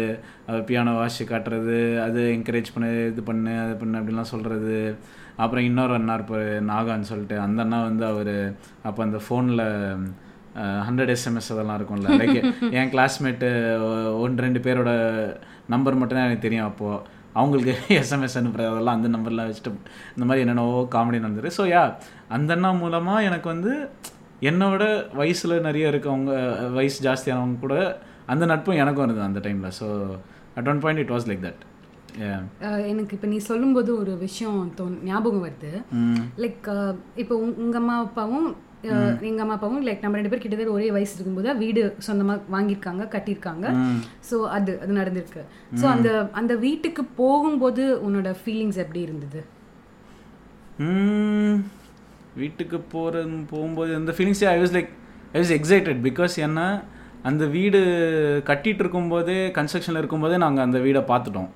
பியானோ வாஷி காட்டுறது அது என்கரேஜ் பண்ணு இது பண்ணு அது பண்ணு அப்படின்லாம் சொல்கிறது அப்புறம் இன்னொரு அண்ணா இருப்பார் நாகான்னு சொல்லிட்டு. அந்த அண்ணா வந்து அவர் அப்போ அந்த ஃபோனில் ஹண்ட்ரட் எஸ்எம்எஸ் அதெல்லாம் இருக்கும்ல. லைக் என் கிளாஸ்மேட்டு ஒன்று ரெண்டு பேரோட நம்பர் மட்டும்தான் எனக்கு தெரியும் அப்போது அவங்களுக்கு எஸ்எம்எஸ் அனுப்புறது அதெல்லாம் அந்த நம்பர்லாம் வச்சுட்டு இந்த மாதிரி என்னென்னவோ காமெடி நடந்தது. ஸோ யா அந்த அண்ணா மூலமாக எனக்கு வந்து என்னோட வயசில் நிறைய இருக்கவங்க வயசு ஜாஸ்தியானவங்க கூட அந்த நட்பும் எனக்கும் இருந்தது அந்த டைமில் so at one point it was like that எனக்கு இப்போ நீ சொல்லும்போது ஒரு விஷயம் தோன் ஞாபகம் வருது. லைக் இப்போ உங்- உங்க அம்மா அப்பாவும் அஹ், எங்க அம்மா அப்பாவும் லைக் நம்ம ரெண்டு பேர் கிட்டத்தட்ட ஒரே வயசு இருக்கும்போது வீடு சொந்தமா வாங்கியிருக்காங்க கட்டியிருக்காங்க. ஸோ அது அது நடந்திருக்கு. ஸோ அந்த அந்த வீட்டுக்கு போகும்போது உன்னோட ஃபீலிங்ஸ் எப்படி இருந்தது? வீட்டுக்கு போகிற போகும்போது அந்த ஃபீலிங்ஸே I was like I was excited because ஏன்னா அந்த வீடு கட்டிட்டு இருக்கும்போதே கன்ஸ்ட்ரக்ஷனில் இருக்கும்போதே நாங்கள் அந்த வீடை பார்த்துட்டோம்.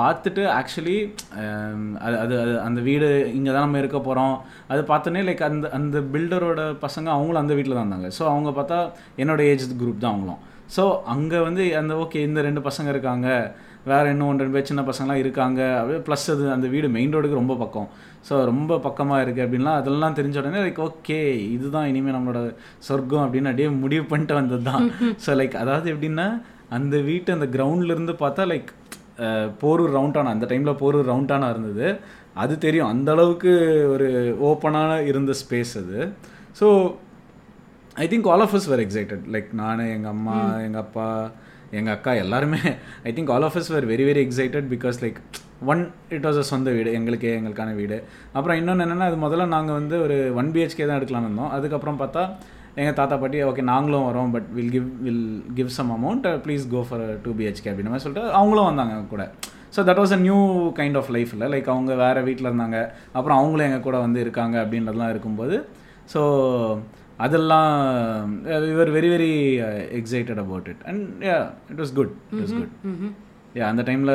பார்த்துட்டு ஆக்சுவலி அது அது அது அந்த வீடு இங்கே தான் நம்ம இருக்க போகிறோம் அது பார்த்தோன்னே லைக் அந்த அந்த பில்டரோட பசங்க அவங்களும் அந்த வீட்டில் தான் இருந்தாங்க. ஸோ அவங்க பார்த்தா என்னோட ஏஜ் குரூப் தான் அவங்களும். ஸோ அங்கே வந்து அந்த ஓகே இந்த ரெண்டு பசங்க இருக்காங்க. வேற இன்னும் ஒன்று ரெண்டு பேர் சின்ன பசங்களாம் இருக்காங்க. அப்படியே ப்ளஸ் அது அந்த வீடு மெயின் ரோடுக்கு ரொம்ப பக்கம். ஸோ ரொம்ப பக்கமாக இருக்குது அப்படின்லாம் அதெல்லாம் தெரிஞ்ச உடனே லைக் ஓகே இதுதான் இனிமேல் நம்மளோட சொர்க்கம் அப்படின்னு அப்படியே முடிவு பண்ணிட்டு வந்தது தான் ஸோ லைக் அதாவது எப்படின்னா அந்த வீட்டு அந்த இருந்து பார்த்தா லைக் போரூர் ரவுண்டானா அந்த டைமில் போரூர் ரவுண்டானா இருந்தது. அது தெரியும். அந்த அளவுக்கு ஒரு ஓப்பனான இருந்த ஸ்பேஸ் அது. So I think all of us were excited. Like நான் எங்கள் அம்மா எங்கள் அப்பா எங்கள் அக்கா எல்லாருமே I think all of us were very very excited because like one it was a சொந்த வீடு. எங்களுக்கே எங்களுக்கான வீடு. அப்புறம் இன்னொன்று என்னென்னா அது முதல்ல நாங்கள் வந்து ஒரு ஒன் பிஹெச்கே தான் எடுக்கலாம்னு இருந்தோம். அதுக்கப்புறம் பார்த்தா எங்கள் தாத்தா பாட்டி ஓகே நாங்களும் வரோம் but will give will give some amount please go for two BHK அப்படின்ற மாதிரி சொல்லிட்டு அவங்களும் வந்தாங்க கூட. So that was a new kind of லைஃப்பில் லைக் அவங்க வேறு வீட்டில் இருந்தாங்க. அப்புறம் அவங்களும் எங்கள் கூட வந்து இருக்காங்க அப்படின்றதுலாம் இருக்கும்போது ஸோ அதெல்லாம் you're very very excited about it and it was good it was good அந்த டைமில்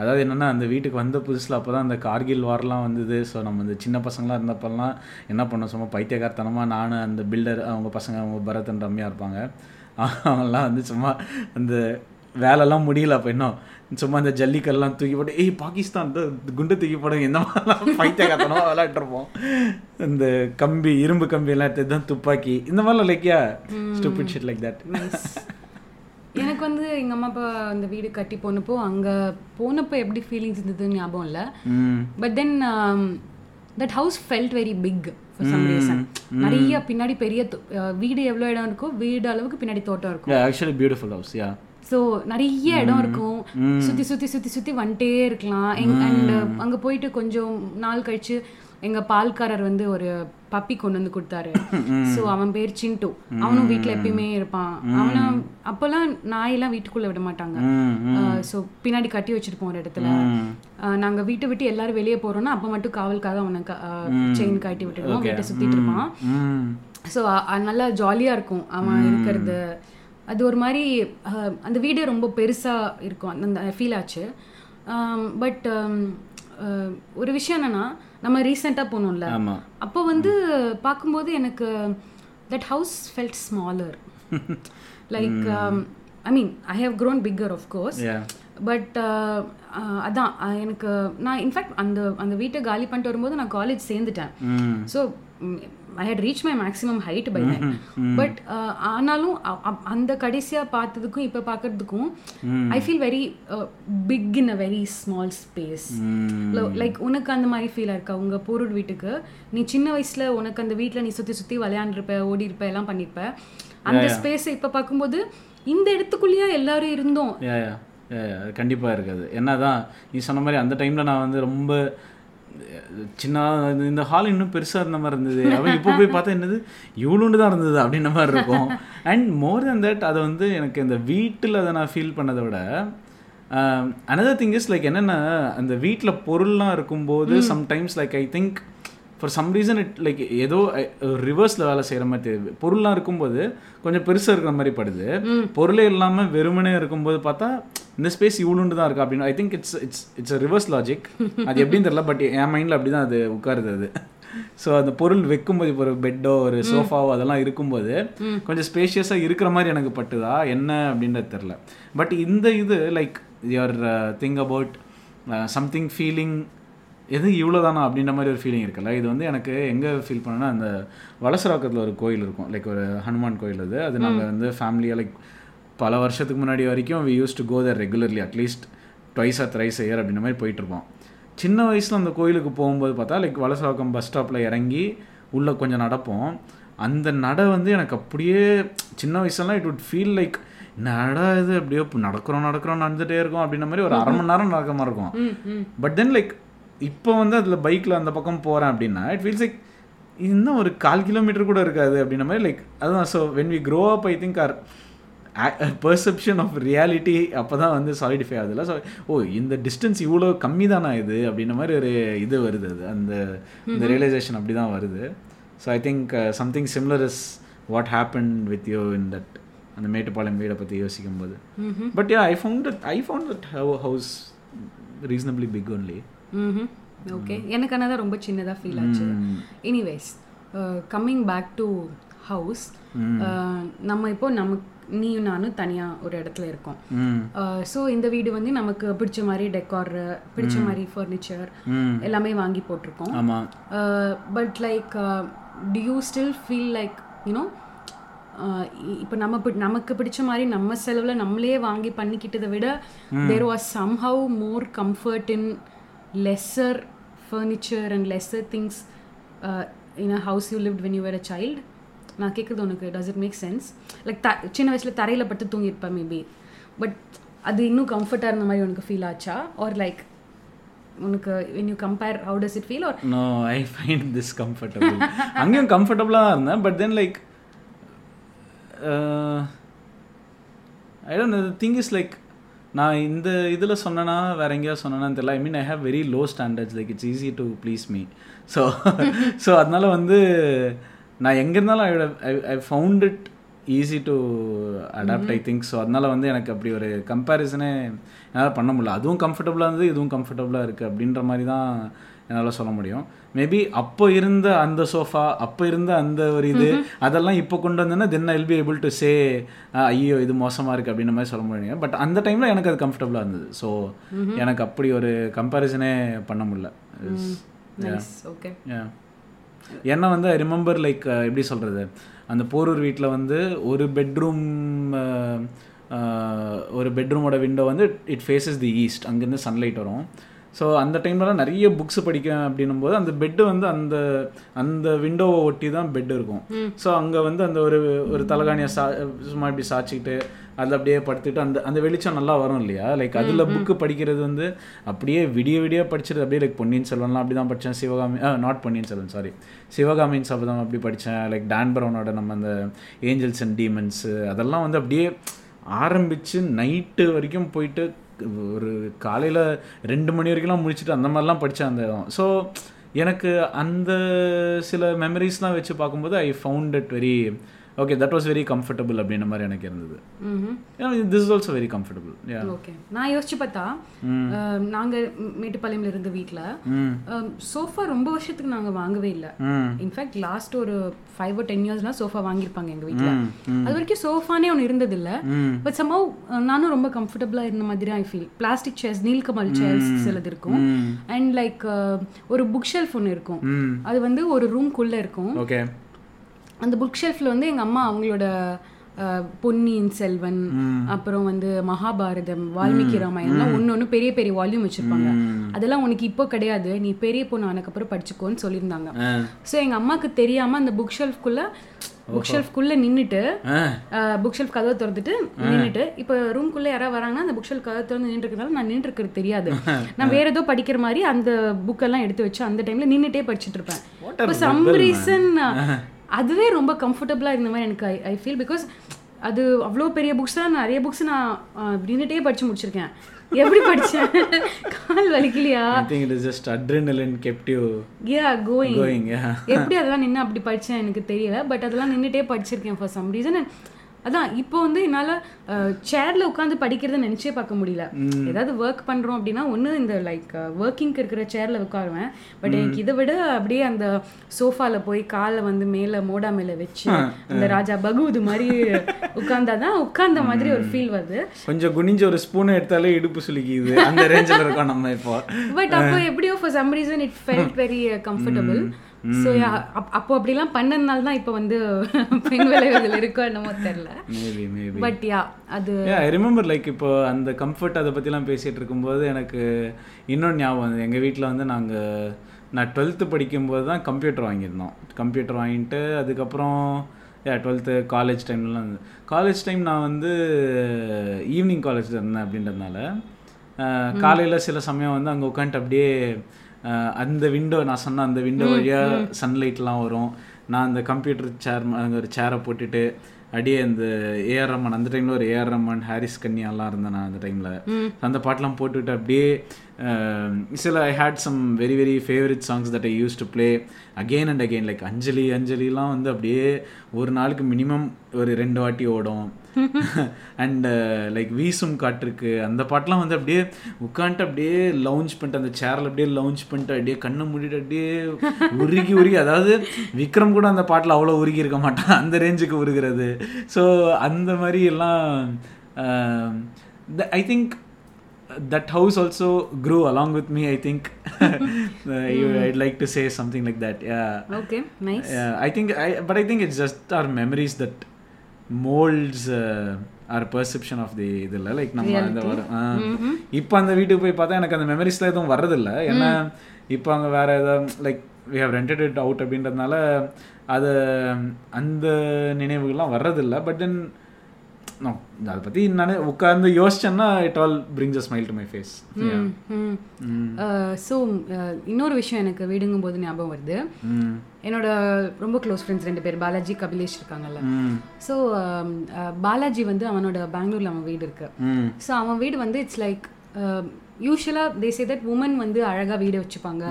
அதாவது என்னென்னா அந்த வீட்டுக்கு வந்த புதுசில் அப்போ தான் அந்த கார்கில் வார்லாம் வந்தது. ஸோ நம்ம இந்த சின்ன பசங்களாம் இருந்தப்பெல்லாம் என்ன பண்ணோம் சும்மா பைத்தியகாரத்தனமாக நான் அந்த பில்டர் அவங்க பசங்க அவங்க பரதன் ரம்யா இருப்பாங்க. அவங்கெல்லாம் வந்து சும்மா அந்த வேலைலாம் முடியல அப்போ இன்னும். சும்மா இந்த ஜல்லிக்கல்லாம் தூக்கி போட்டு ஏய் பாகிஸ்தான் குண்டு தூக்கி போடுங்க இந்த மாதிரிலாம் பைத்தியகாரத்தனமாக விளையாட்டுருப்போம் இந்த கம்பி இரும்பு கம்பி எல்லாம் எடுத்து தான் துப்பாக்கி. இந்த மாதிரிலாம் லைக்கியா ஸ்டூபிட் ஷிட் லைக் தட் எனக்கு வந்து எங்க அம்மா அப்பா அந்த வீடு கட்டி போனப்போ அங்க போனப்போ எப்படி ஃபீலிங்ஸ் இருந்ததுன்னு ஞாபகம் இல்லை. But then that house felt very big நிறைய பின்னாடி பெரிய வீடு எவ்வளோ இடம் இருக்கோ வீடு அளவுக்கு பின்னாடி தோட்டம் இருக்கும். Actually beautiful house yeah so நிறைய இடம் இருக்கும். சுத்தி சுத்தி சுத்தி சுத்தி வந்துட்டே இருக்கலாம். அண்ட் அங்க போயிட்டு கொஞ்சம் நாள் கழிச்சு எங்க பால்காரர் வந்து ஒரு பப்பி கொண்டு வந்து கொடுத்தாரு. ஸோ அவன் பேர் சிண்டு. அவனும் வீட்ல எப்பயுமே இருப்பான். அவனை அப்போல்லாம் நாயெல்லாம் வீட்டுக்குள்ள விட மாட்டாங்க. ஸோ பின்னாடி கட்டி வச்சிருப்போம் ஒரு இடத்துல. அஹ் நாங்க வீட்டை விட்டு எல்லாரும் வெளியே போறோம்னா அப்ப மட்டும் காவலுக்காக அவனை செயின் கட்டி விட்டுடுவோம். வீட்டை சுத்திட்டு இருப்பான். ஸோ நல்லா ஜாலியாக இருக்கும். அவன் இருக்கிறது. அது ஒரு மாதிரி அந்த வீடே ரொம்ப பெருசாக இருக்கும். அந்த ஃபீல் ஆச்சு. பட் ஒரு விஷயம் என்னன்னா நம்ம ரீசெண்டாக போனோம்ல. அப்போ வந்து பார்க்கும்போது எனக்கு that house felt smaller like I mean I have grown bigger of course yeah but அதான் எனக்கு நான் இன்ஃபேக்ட் அந்த அந்த வீட்டை காலி பண்ணிட்டு வரும்போது நான் காலேஜ் சேர்ந்துட்டேன். So I had reach my maximum height by then but ஆனாலும் அந்த கடைசியாக பார்த்ததுக்கும் இப்போ பார்க்கறதுக்கும் I feel very big in a very small space like உனக்கு அந்த மாதிரி ஃபீலாக இருக்கா? உங்கள் போரூர் வீட்டுக்கு? நீ சின்ன வயசில் உனக்கு அந்த வீட்டில் நீ சுற்றி சுற்றி விளையாண்டுருப்ப ஓடி இருப்ப எல்லாம் பண்ணியிருப்ப. அந்த ஸ்பேஸை இப்போ பார்க்கும்போது இந்த இடத்துக்குள்ளேயே எல்லாரும் இருந்தோம். கண்டிப்பாக இருக்காது. என்னதான் நீ சொன்ன மாதிரி அந்த டைமில் நான் வந்து ரொம்ப சின்ன இந்த ஹால் இன்னும் பெருசாக இருந்த மாதிரி இருந்தது. அவன் இப்போ போய் பார்த்தா என்னது? இவ்வளோண்டு தான் இருந்தது அப்படின்ற மாதிரி இருக்கும். அண்ட் மோர் than தட் அதை வந்து எனக்கு இந்த வீட்டில் அதை நான் ஃபீல் பண்ணதை விட அனதர் திங் இஸ் லைக் என்னென்ன அந்த வீட்டில் பொருள்லாம் இருக்கும்போது sometimes like I think for some reason it like ஏதோ ரிவர்ஸில் வேலை செய்கிற மாதிரி தெரியுது. பொருள்லாம் இருக்கும்போது கொஞ்சம் பெருசாக இருக்கிற மாதிரி படுது. பொருளே இல்லாமல் வெறுமனே இருக்கும்போது பார்த்தா இந்த ஸ்பேஸ் இவ்வளோண்டு தான் இருக்கா அப்படின்னு I think it's it's it's reverse logic அது எப்படின்னு தெரியல பட் என் மைண்டில் அப்படி தான் அது உட்காருது அது. ஸோ அந்த பொருள் வைக்கும்போது இப்போ ஒரு பெட்டோ ஒரு சோஃபாவோ அதெல்லாம் இருக்கும்போது கொஞ்சம் ஸ்பேஷியஸாக இருக்கிற மாதிரி எனக்கு பட்டுதா என்ன அப்படின்றது தெரில பட் இந்த இது like your thing about something feeling எது இவ்வளோதானா அப்படின்ற மாதிரி ஒரு ஃபீலிங் இருக்குல்ல? இது வந்து எனக்கு எங்கே ஃபீல் பண்ணேன்னா அந்த வலசராக்கத்தில் ஒரு கோயில் இருக்கும். லைக் ஒரு ஹனுமான் கோயில் அது. அது நாங்கள் வந்து ஃபேமிலியாக லைக் பல வருஷத்துக்கு முன்னாடி வரைக்கும் we use to go there regularly at least twice or thrice year அப்படின்ற மாதிரி போயிட்டுருப்போம் சின்ன வயசில் அந்த கோயிலுக்கு போகும்போது பார்த்தா லைக் வலசராக்கம் பஸ் ஸ்டாப்பில் இறங்கி உள்ளே கொஞ்சம் நடப்போம். அந்த நட வந்து எனக்கு அப்படியே சின்ன வயசுலாம் இட் would ஃபீல் லைக் நட இது? அப்படியே நடக்கிறோம் நடக்கிறோம் நடந்துகிட்டே இருக்கோம் அப்படின்ற மாதிரி ஒரு அரை மணி நேரம் நடக்கிற மாதிரி இருக்கும். பட் தென் லைக் இப்போ வந்து அதில் பைக்கில் அந்த பக்கம் போகிறேன் அப்படின்னா இட் ஃபீல்ஸ் லைக் இன்னும் ஒரு கால் கிலோமீட்டர் கூட இருக்காது அப்படின்ற மாதிரி லைக் அதுதான். So when we grow up I think our perception of reality அப்போ தான் வந்து சாலிடிஃபை ஆகுதுல்ல ஸோ ஓ இந்த டிஸ்டன்ஸ் இவ்வளோ கம்மி தானா இது? அப்படின்ற மாதிரி ஒரு இது வருது அது. அந்த இந்த ரியலைசேஷன் அப்படி தான் வருது. So I think something similar is what happen with you in that அந்த மேட்டுப்பாளையம் வீடை பற்றி யோசிக்கும் போது but ya I found I found that house reasonably big only okay எனக்கு ஆனால் தான் ரொம்ப சின்னதாக ஃபீல் ஆச்சு. Anyways coming back to house நம்ம இப்போ நமக்கு நீயும் நானும் தனியாக ஒரு இடத்துல இருக்கோம். ஸோ இந்த வீடு வந்து நமக்கு பிடிச்ச மாதிரி டெக்கார் பிடிச்ச மாதிரி ஃபர்னிச்சர் எல்லாமே வாங்கி போட்டிருக்கோம். But like do you still feel like you know இப்போ நம்ம நமக்கு பிடிச்ச மாதிரி நம்ம செலவில் நம்மளே வாங்கி பண்ணிக்கிட்டதை விட there was somehow more comfort in lesser furniture and lesser things in a house you lived when you were a child நான் கேட்குறது உனக்கு does it make sense like the சின்ன வயசில் தரையில் பட்டு தூங்கியிருப்பேன் மேபி பட் அது இன்னும் கம்ஃபர்ட்டாக இருந்த மாதிரி உனக்கு ஃபீல் ஆச்சா? ஆர் லைக் உனக்கு when you compare how does it feel or no I find this comfortable அங்கேயும் கம்ஃபர்டபுளாக தான் இருந்தேன் but then like I don't think is like நான் இந்த இதில் சொன்னேன்னா வேற எங்கேயாவது சொன்னேன்னு தெரியல. I mean I have very low standards like it's easy to please me so so அதனால வந்து நான் எங்கே இருந்தாலும் I I found it easy to adapt I think so அதனால வந்து எனக்கு அப்படி ஒரு கம்பேரிசனே என்னால் பண்ண முடியல. அதுவும் கம்ஃபர்டபுளாக இருந்தது இதுவும் கம்ஃபர்டபுளாக இருக்குது அப்படின்ற மாதிரி தான் என்னால் சொல்ல முடியும். மேபி அப்போ இருந்த அந்த சோஃபா அப்போ இருந்த அந்த ஒரு இது அதெல்லாம் இப்போ கொண்டு வந்தேன்னா then I'll be able to say ஐயோ இது மோசமாக இருக்குது அப்படின்ற மாதிரி சொல்ல முடியும் பட் அந்த டைமில் எனக்கு அது கம்ஃபர்டபுளாக இருந்தது. ஸோ எனக்கு அப்படி ஒரு கம்பேரிசனே பண்ண முடியல. ஓகே. ஏன்னா வந்து ஐ ரிமெம்பர் லைக் எப்படி சொல்கிறது அந்த போரூர் வீட்டில் வந்து ஒரு பெட்ரூம் ஒரு பெட்ரூமோட விண்டோ வந்து இட் ஃபேஸஸ் தி ஈஸ்ட் அங்கேருந்து சன்லைட் வரும். ஸோ அந்த டைம்லலாம் நிறைய புக்ஸ் படிக்க அப்படின்னும் போது அந்த பெட்டு வந்து அந்த அந்த விண்டோவை ஒட்டி தான் பெட் இருக்கும். ஸோ அங்கே வந்து அந்த ஒரு ஒரு தலகாணியை சா சும்மா இப்படி சாய்ச்சிக்கிட்டு அதில் அப்படியே படுத்துட்டு அந்த அந்த வெளிச்சம் நல்லா வரும் இல்லையா? லைக் அதில் புக்கு படிக்கிறது வந்து அப்படியே விடிய விடிய படிச்சது அப்படியே லைக் பொன்னியின் செல்வன்லாம் அப்படி தான் படித்தேன் சிவகாமி நாட் பொன்னியின் செல்வன் சாரி சிவகாமியின் சபதம் அப்படி படித்தேன் லைக் டான் பிரவுனோட நம்ம அந்த ஏஞ்சல்ஸ் அண்ட் டீமன்ஸு அதெல்லாம் வந்து அப்படியே ஆரம்பித்து நைட்டு வரைக்கும் போயிட்டு ஒரு காலையில் ரெண்டு மணி வரைக்கும்லாம் முடிச்சுட்டு அந்த மாதிரிலாம் படித்தேன் அந்த இடம். ஸோ எனக்கு அந்த சில மெமரிஸ்லாம் வச்சு பார்க்கும்போது I found it very okay that was very comfortable அப்படின்ற மாதிரி எனக்கு இருந்தது. This is also very comfortable okay நான் யோசிச்சு பார்த்தா அஹ், நாங்க ம், மேட்டுப்பாளையம்ல இருந்த வீட்ல சோஃபா ரொம்ப வருஷத்துக்கு நாங்க வாங்கவே இல்லை. இன்ஃபேக்ட் லாஸ்ட் ஒரு ஃபைவ் ஓ டென் இயர்ஸ்லாம் சோஃபா வாங்கியிருப்பாங்க எங்க வீட்ல. அது வரைக்கும் சோஃபானே ஒன்று இருந்தது இல்ல. பட் சம்பவ் நானும் ரொம்ப கம்ஃபர்டபுளா இருந்த மாதிரி I feel plastic chairs Nilkamal chairs சிலது இருக்கும். அண்ட் லைக் ஒரு புக் ஷெல்ஃப் ஒன்று இருக்கும் அது வந்து ஒரு ரூம்குள்ள இருக்கும். ஓகே அந்த புக் ஷெல்ஃப்ல வந்து எங்க அம்மா அவங்களோட பொன்னியின் செல்வன் அப்புறம் வந்து மகாபாரதம் வால்மீகி ராமாயணம்லாம் ஒன்று ஒன்று பெரிய பெரிய வால்யூம் வச்சிருப்பாங்க. அதெல்லாம் உனக்கு இப்போ கிடையாது. நீ பெரிய பொண்ணு ஆனக்கப்புறம் படிச்சுக்கோன்னு சொல்லியிருந்தாங்க. ஸோ எங்க அம்மாக்கு தெரியாம அந்த புக் ஷெல்ஃப்குள்ள புக் ஷெல்ஃப்குள்ள நின்னுட்டு ஆ. புக் ஷெல்ஃப் கதவை திறந்துட்டு நின்னுட்டு இப்போ ரூம்குள்ள யாராவது வராங்கன்னா அந்த புக் ஷெல்ஃப் கதவை திறந்து நின்று இருக்கிறதால நான் நின்று இருக்கிறது தெரியாது நான் வேற ஏதோ படிக்கிற மாதிரி அந்த புக்கெல்லாம் எடுத்து வச்சு அந்த டைம்ல நின்னுட்டே படிச்சுட்டு இருப்பேன். இப்போ சம் ரீசன் அதுவே ரொம்ப கம்ஃபர்டபுளாக இருந்த மாதிரி எனக்கு ஐ ஃபீல் பிகாஸ் அது அவ்வளோ பெரிய புக்ஸ் தான் நிறைய புக்ஸ் நான் அஹ், நின்னுட்டே படிச்சு முடிச்சிருக்கேன். எப்படி படிச்சேன்? கால் வலிக்கலையா? I just adrenaline kept you ya going going எப்படி அதெல்லாம் நின்று அப்படி படிச்சேன் எனக்கு தெரியல பட் அதெல்லாம் நின்னுட்டே படிச்சிருக்கேன் ஃபார் சம் ரீசன் அதான் இப்போ வந்து என்னால் சேர்ல உட்காந்து படிக்கிறத நினைச்சே பார்க்க முடியல. ஏதாவது ஒர்க் பண்றோம் அப்படின்னா ஒன்று இந்த லைக் ஒர்க்கிங்க்கு இருக்கிற சேர்ல உட்காருவேன். பட் எனக்கு இதை விட அப்படியே அந்த சோஃபால போய் காலை வந்து மேல மோடா மேல வச்சு அந்த ராஜா பகுது மாதிரி உட்கார்ந்தாதான் உட்கார்ந்த மாதிரி ஒரு ஃபீல் வருது. கொஞ்சம் குனிஞ்ச ஒரு ஸ்பூனை எடுத்தாலே இடுப்பு சுலுக்கிது அந்த ரேஞ்சில் இருக்கோம் நம்ம இப்போ. பட் அப்போ எப்படியோ for some reason it felt very comfortable so அப்போ அப்படிலாம் பண்ணதுனால தான் இப்போ வந்து பெண் விளைவுகள் இருக்கோ என்னமோ தெரில மேபி மேபி பட் யா அது ஐ ரிமெம்பர் லைக் இப்போ அந்த கம்ஃபர்ட் அதை பற்றிலாம் பேசிகிட்டு இருக்கும்போது எனக்கு இன்னொன்று ஞாபகம் வந்து எங்கள் வீட்டில் வந்து நாங்கள் நான் டுவெல்த்து படிக்கும்போது தான் கம்ப்யூட்டர் வாங்கியிருந்தோம். கம்ப்யூட்டர் வாங்கிட்டு அதுக்கப்புறம் ஏ டுவெல்த்து காலேஜ் டைம்லாம் காலேஜ் டைம் நான் வந்து ஈவினிங் காலேஜில் இருந்தேன் அப்படின்றதுனால காலையில் சில சமயம் வந்து அங்கே உட்காந்துட்டு அப்படியே அந்த விண்டோ நான் சொன்ன அந்த விண்டோ வழியாக சன்லைட்லாம் வரும். நான் அந்த கம்ப்யூட்டர் சேர் அங்கே ஒரு சேரை போட்டுட்டு அப்படியே அந்த ஏஆர் ரமன் அந்த டைமில் ஒரு ஏஆர் ரமன் ஹாரிஸ் கன்யாலாம் இருந்தேன் நான் அந்த டைமில் அந்த பாட்டெலாம் போட்டுவிட்டு அப்படியே சில I had some very very favourite songs that I use to play again and again like Anjali அஞ்சலிலாம் வந்து அப்படியே ஒரு நாளுக்கு மினிமம் ஒரு ரெண்டு வாட்டி ஓடும். அண்ட் லைக் வீசும் காற்றுக்கு அந்த பாட்டெலாம் வந்து அப்படியே உட்காந்துட்டு அப்படியே லவுஞ்ச் பண்ணிட்டு அந்த சேரில் அப்படியே லவுஞ்ச் பண்ணிட்டு அப்படியே கண்ணை மூடிட்டு அப்படியே உருகி உருகி அதாவது விக்ரம் கூட அந்த பாட்டில் அவ்வளோ உருகி இருக்க மாட்டான். அந்த ரேஞ்சுக்கு உருகிறது. ஸோ அந்த மாதிரி எல்லாம் I think that house also grew along with me i think. Uh, you- i'd like to say something like that yeah. Okay nice yeah, I think I but I think it's just our memories that molds uh, our perception of the இதில் like நம்ம அந்த வரும் இப்போ அந்த வீட்டுக்கு போய் பார்த்தா எனக்கு அந்த மெமரிஸ்லாம் எதுவும் வர்றதில்ல. ஏன்னா இப்போ அங்கே வேற ஏதாவது like we have rented it out அப்படின்றதுனால அது அந்த நினைவுகள்லாம் வர்றதில்ல. பட் தென் நோ அதை பற்றி நான் உட்காந்து யோசிச்சேன்னா it all brings a smile to my face so இன்னொரு விஷயம் எனக்கு வீடுங்கும் போது ஞாபகம் வருது. என்னோட ரொம்ப க்ளோஸ் ஃப்ரெண்ட்ஸ் ரெண்டு பேர் பாலாஜி கபிலேஷ் இருக்காங்கல்ல. ஸோ பாலாஜி வந்து அவனோட பெங்களூர்ல அவன் வீடு இருக்கு. ஸோ அவன் வீடு வந்து இட்ஸ் லைக் யூஸ்வலாக தே சே தட் உமன் வந்து அழகா வீடு வச்சுப்பாங்க.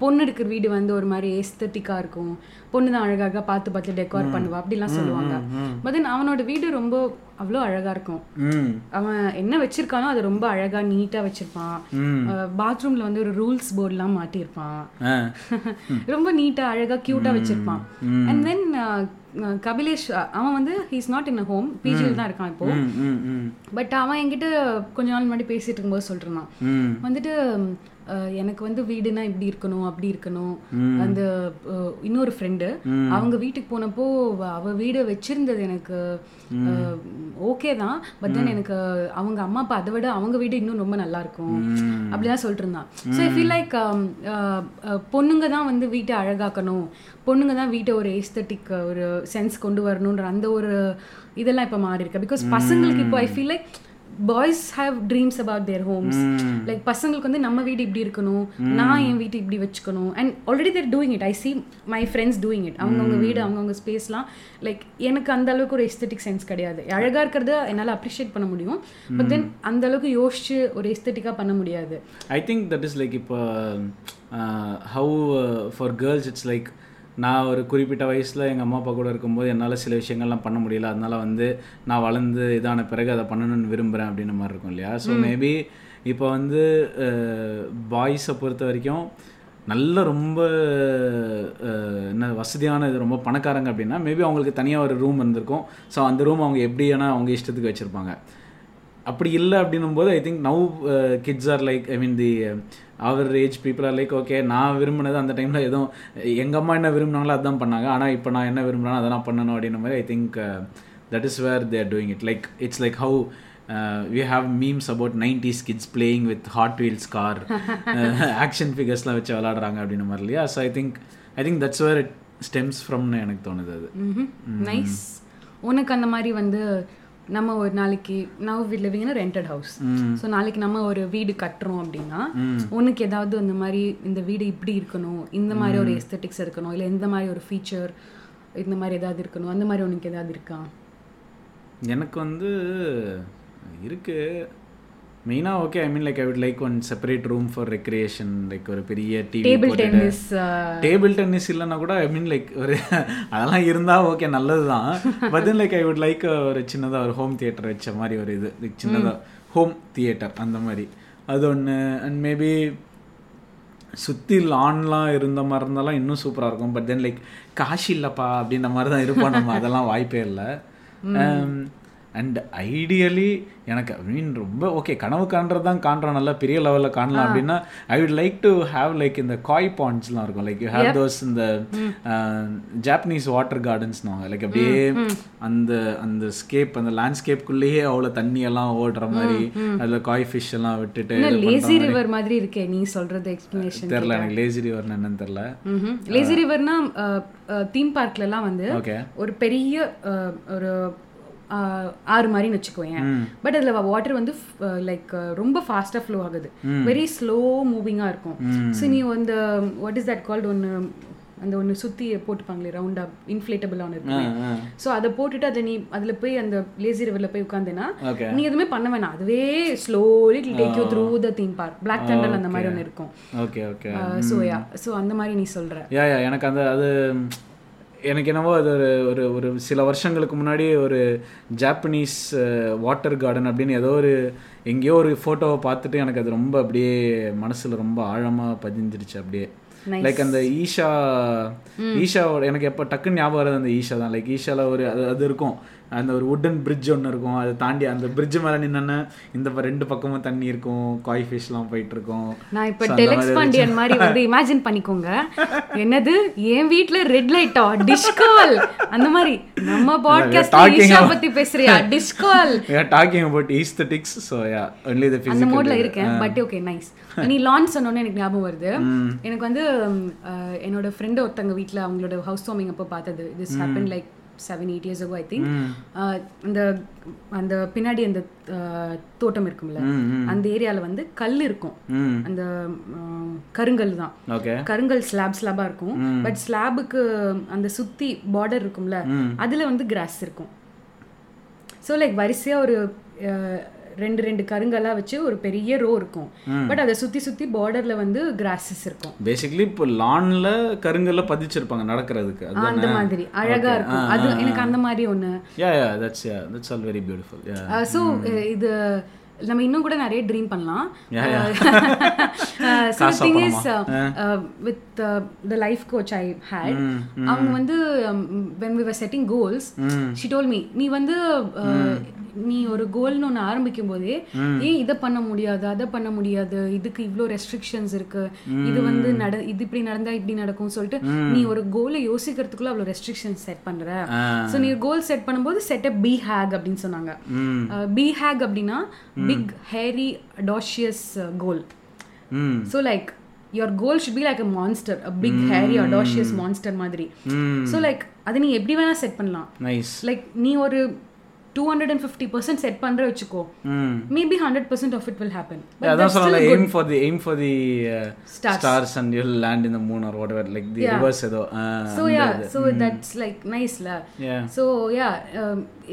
பொண்ணு இருக்கிற வீடு வந்து ஒரு மாதிரி எஸ்தட்டிக்காக இருக்கும். பொண்ணு தான் அழகாக பார்த்து பார்த்து டெக்கார் பண்ணுவா அப்படிலாம் சொல்லுவாங்க. பட் தென் அவனோட வீடு ரொம்ப அவ்வளோ அழகா இருக்கும். அவன் என்ன வச்சிருக்கானோ அது ரொம்ப அழகா நீட்டா வச்சிருப்பான். பாத்ரூம்ல வந்து ஒரு ரூல்ஸ் போர்ட்லாம் மாட்டியிருப்பான். ரொம்ப நீட்டா அழகா கியூட்டா வச்சிருப்பான். அண்ட் தென் கபிலேஷ் அவன் வந்து he's not in a home பிஜியில் தான் இருக்கான் இப்போ. பட் அவன் என்கிட்ட கொஞ்ச நாள் முன்னாடி பேசிட்டு இருக்கும்போது சொல்றான் வந்துட்டு எனக்கு வந்து வீடுனா இப்படி இருக்கணும் அப்படி இருக்கணும். அந்த இன்னொரு ஃப்ரெண்டு அவங்க வீட்டுக்கு போனப்போ அவ வீடு வச்சிருந்தது எனக்கு ஓகே தான். பட் தென் எனக்கு அவங்க அம்மா அப்பா அதை விட அவங்க வீடு இன்னும் ரொம்ப நல்லா இருக்கும். அப்படிதான் சொல்லிட்டு இருந்தான் ஸோ ஐ ஃபீல் லைக் பொண்ணுங்க தான் வந்து வீட்டை அழகாக்கணும். பொண்ணுங்க தான் வீட்டை ஒரு ஏஸ்தட்டிக் ஒரு சென்ஸ் கொண்டு வரணுன்ற அந்த ஒரு இதெல்லாம் இப்போ மாறி இருக்கு பிகாஸ் பசங்களுக்கு இப்போ I feel like boys have dreams about their homes like பசங்களுக்கு வந்து நம்ம வீடு இப்படி இருக்கணும் நான் என் வீட்டு இப்படி வச்சுக்கணும். And already there doing it I see my friends doing it அவங்கவுங்க வீடு அவங்கவுங்க ஸ்பேஸ்லாம் லைக் எனக்கு அந்த அளவுக்கு ஒரு எஸ்தட்டிக் சென்ஸ் கிடையாது. அழகா இருக்கிறத என்னால் அப்ரிஷியேட் பண்ண முடியும். பட் தென் அந்த அளவுக்கு யோசிச்சு ஒரு எஸ்தட்டிக்காக பண்ண முடியாது. I think that is like இப்போ how for girls it's like நான் ஒரு குறிப்பிட்ட வயசில் எங்கள் அம்மா அப்பா கூட இருக்கும்போது என்னால் சில விஷயங்கள்லாம் பண்ண முடியல. அதனால வந்து நான் வளர்ந்து இதான பிறகு அதை பண்ணணும்னு விரும்புகிறேன் அப்படின்ற மாதிரி இருக்கும் இல்லையா? ஸோ மேபி இப்போ வந்து பாய்ஸை பொறுத்த வரைக்கும் நல்ல ரொம்ப என்ன வசதியான இது ரொம்ப பணக்காரங்க அப்படின்னா மேபி அவங்களுக்கு தனியாக ஒரு ரூம் இருந்திருக்கும். ஸோ அந்த ரூம் அவங்க எப்படி வேணால் அவங்க இஷ்டத்துக்கு வச்சுருப்பாங்க. அப்படி இல்லை அப்படின்னும் போது I think now kids are like I mean the our age people are like okay நான் விரும்பினது அந்த டைமில் எதுவும் எங்கள் அம்மா என்ன விரும்பினாங்களோ அதான் பண்ணாங்க. ஆனால் இப்போ நான் என்ன விரும்பினாலும் அதெல்லாம் பண்ணணும் அப்படின்ற மாதிரி I think that is where there doing it like it's like how we have memes about nineties kids playing with hot wheels car action ஃபிகர்ஸ்லாம் வச்சு விளாடுறாங்க அப்படின்ற மாதிரி இல்லையா? So I think I think that's where it stems ஃப்ரம்னு எனக்கு தோணுது அது. Nice உனக்கு அந்த மாதிரி வந்து நம்ம ஒரு நாளைக்கு now we living in rented house so நாளைக்கு நம்ம ஒரு வீடு கட்டுறோம் அப்படின்னா உனக்கு ஏதாவது இந்த மாதிரி இந்த வீடு இப்படி இருக்கணும் இந்த மாதிரி ஒரு எஸ்தட்டிக்ஸ் இருக்கணும் இல்லை இந்த மாதிரி ஒரு ஃபீச்சர் இந்த மாதிரி ஏதாவது இருக்கணும் அந்த மாதிரி உனக்கு ஏதாவது இருக்கா? எனக்கு வந்து இருக்கு. மெயினாக okay I mean like I would like one separate room for recreation like ஒரு பெரிய TV table tennis table tennis இல்லைன்னா கூட ஐ மீன் லைக் ஒரு அதெல்லாம் இருந்தால் ஓகே நல்லது தான் but then like I would like ஒரு சின்னதாக ஒரு ஹோம் தியேட்டர் வச்ச மாதிரி ஒரு இது லைக் சின்னதாக ஹோம் தியேட்டர் அந்த மாதிரி. அது ஒன்று அண்ட் மேபி சுற்றி லான்லாம் இருந்த மாதிரி இருந்தாலும் இன்னும் சூப்பராக இருக்கும். பட் தென் லைக் காசு இல்லைப்பா அப்படின்ற மாதிரி தான் இருப்போம் நம்ம. அதெல்லாம் வாய்ப்பே இல்லை. அண்ட் ஐடியலி எனக்கு ஐ மீன் ரொம்ப ஓகே கனவு காண்றது தான் காண்றோம். நல்லா பெரிய லெவலில் காணலாம் அப்படின்னா I would like to have like இந்த காய் பாண்ட்ஸ்லாம் இருக்கும். லைக் யூ ஹேவ் தோஸ் இந்த ஜாப்பனீஸ் வாட்டர் கார்டன்ஸ்னுவாங்க லைக் அப்படியே அந்த அந்த ஸ்கேப் அந்த லேண்ட்ஸ்கேப்குள்ளேயே அவ்வளோ தண்ணி எல்லாம் ஓடுற மாதிரி அதில் காய் ஃபிஷ் எல்லாம் விட்டுட்டு லேசி ரிவர் மாதிரி. இருக்கே நீ சொல்றது எக்ஸ்பிளனேஷன் தெரில எனக்கு லேசி ரிவர் என்னன்னு தெரில லேசி ரிவர்னா தீம் பார்க்லலாம் வந்து ஒரு பெரிய ஒரு ஆறு மாதிரின்னு வச்சுக்கோயேன். பட் அதில் வாட்டர் வந்து லைக் ரொம்ப ஃபாஸ்ட்டாக ஃப்ளோ ஆகுது. வெரி ஸ்லோ மூவிங்காக இருக்கும். ஸோ நீ அந்த வாட் இஸ் தட் கால்ட் ஒன்று அந்த ஒன்று சுற்றி போட்டுப்பாங்களே ரவுண்டாக இன்ஃப்ளேட்டபிள் ஒன்று இருக்கு ஸோ அதை போட்டுட்டு அதை நீ அதில் போய் அந்த லேசி ரிவரில் போய் உட்காந்தேன்னா ஓகே நீ எதுவுமே பண்ண வேணாம். அதுவே slowly take you through the theme park Black Thunder அந்த மாதிரி ஒன்று இருக்கும். Okay okay so ya so அந்த மாதிரி நீ சொல்ற. யா யா எனக்கு அந்த அது எனக்கு என்னவோ அது ஒரு ஒரு ஒரு சில வருஷங்களுக்கு முன்னாடி ஒரு ஜாப்பனீஸ் வாட்டர் கார்டன் அப்படின்னு ஏதோ ஒரு எங்கேயோ ஒரு ஃபோட்டோவை பார்த்துட்டு எனக்கு அது ரொம்ப அப்படியே மனசில் ரொம்ப ஆழமாக பதிஞ்சிருச்சு அப்படியே. லைக் அந்த ஈஷா ஈஷாவோட எனக்கு எப்போ டக்குன்னு ஞாபகம் வர்றது அந்த ஈஷா தான். லைக் ஈஷாவில் ஒரு அது அது இருக்கும். அந்த ஒரு உட்டன் பிரிட்ஜ் ஒன்று இருக்கும். அதை தாண்டி அந்த பிரிட்ஜ் மேலே நின்னோன்னே இந்த ரெண்டு பக்கமும் தண்ணி இருக்கும். காய் ஃபிஷ்லாம் போயிட்டு இருக்கும். நான் இப்ப டெலெக்ஸ் பாண்டியன் மாதிரி வந்து இமேஜின் பண்ணிக்கோங்க. என்னது? என் வீட்ல ரெட் லைட்டா டிஸ்கால் அந்த மாதிரி நம்ம பாட்காஸ்ட் ஈஷா பத்தி பேசுறியா? டிஸ்கால் we are talking about only the அந்த மோட்ல இருக்கேன் பட் ஓகே நைஸ் நீ லான்ச் சொன்னோன்னே எனக்கு ஞாபகம் வருது. எனக்கு வந்து என்னோட ஃப்ரெண்டு ஒருத்தங்க வீட்ல அவங்களோட ஹவுஸ் வார்மிங் அப்போ பார்த்தது. This happen like seven eight years I think அந்த அந்த பின்னாடி அந்த தோட்டம் இருக்கும்ல அந்த ஏரியால வந்து கல் இருக்கும். அந்த கருங்கல் தான். கருங்கல் ஸ்லாப் ஸ்லாபா இருக்கும். பட் ஸ்லாபுக்கு அந்த சுத்தி பார்டர் இருக்கும்ல அதுல வந்து கிராஸ் இருக்கும். ஸோ லைக் வரிசையா ஒரு ரெண்டு ரெண்டு கருங்கலா வச்சு ஒரு பெரிய ரோ இருக்கும். பட் அதை சுத்தி சுத்தி பார்டர்ல வந்து கிராஸஸ் இருக்கும். பேசிக்கலி இப்போ லான்ல கருங்கல்ல பதிச்சிருப்பாங்க நடக்கிறதுக்கு. அந்த மாதிரி. அழகா இருக்கும். அது எனக்கு அந்த மாதிரி ya that's all very beautiful ya so இது நம்ம இன்னும் கூட நிறைய ட்ரீம் பண்ணலாம். Thing is with the life coach I had அவங்க வந்து when we were setting goals she told me நீ வந்து uh, நீ ஒரு கோல்னு ஒன்று ஆரம்பிக்கும் போதே ஏன் இதை பண்ண முடியாது அதை பண்ண முடியாது இதுக்கு இவ்வளோ ரெஸ்ட்ரிக்ஷன்ஸ் இருக்கு இது வந்து நட இது இப்படி நடந்தா இப்படி நடக்கும் சொல்லிட்டு நீ ஒரு கோலை யோசிக்கிறதுக்குள்ள அவ்வளோ ரெஸ்ட்ரிக்ஷன்ஸ் செட் பண்ற. ஸோ நீ கோல் செட் பண்ணும்போது செட் பி ஹேக் அப்படின்னு சொன்னாங்க. பி ஹேக் அப்படின்னா big hairy audacious goal hmm so like your goal should be like a monster a big hairy audacious monster மாதிரி. ஸோ லைக் அதை நீ எப்படி வேணா செட் பண்ணலாம். லைக் நீ ஒரு two hundred and fifty percent set பண்ற வச்சுக்கோ. Maybe hundred percent of it will happen அதான் சொல்லல aim for the aim for the Stars. Stars and you land in the moon or whatever like the rivers ஏதோ so ya so that's like நைஸ்ல so ya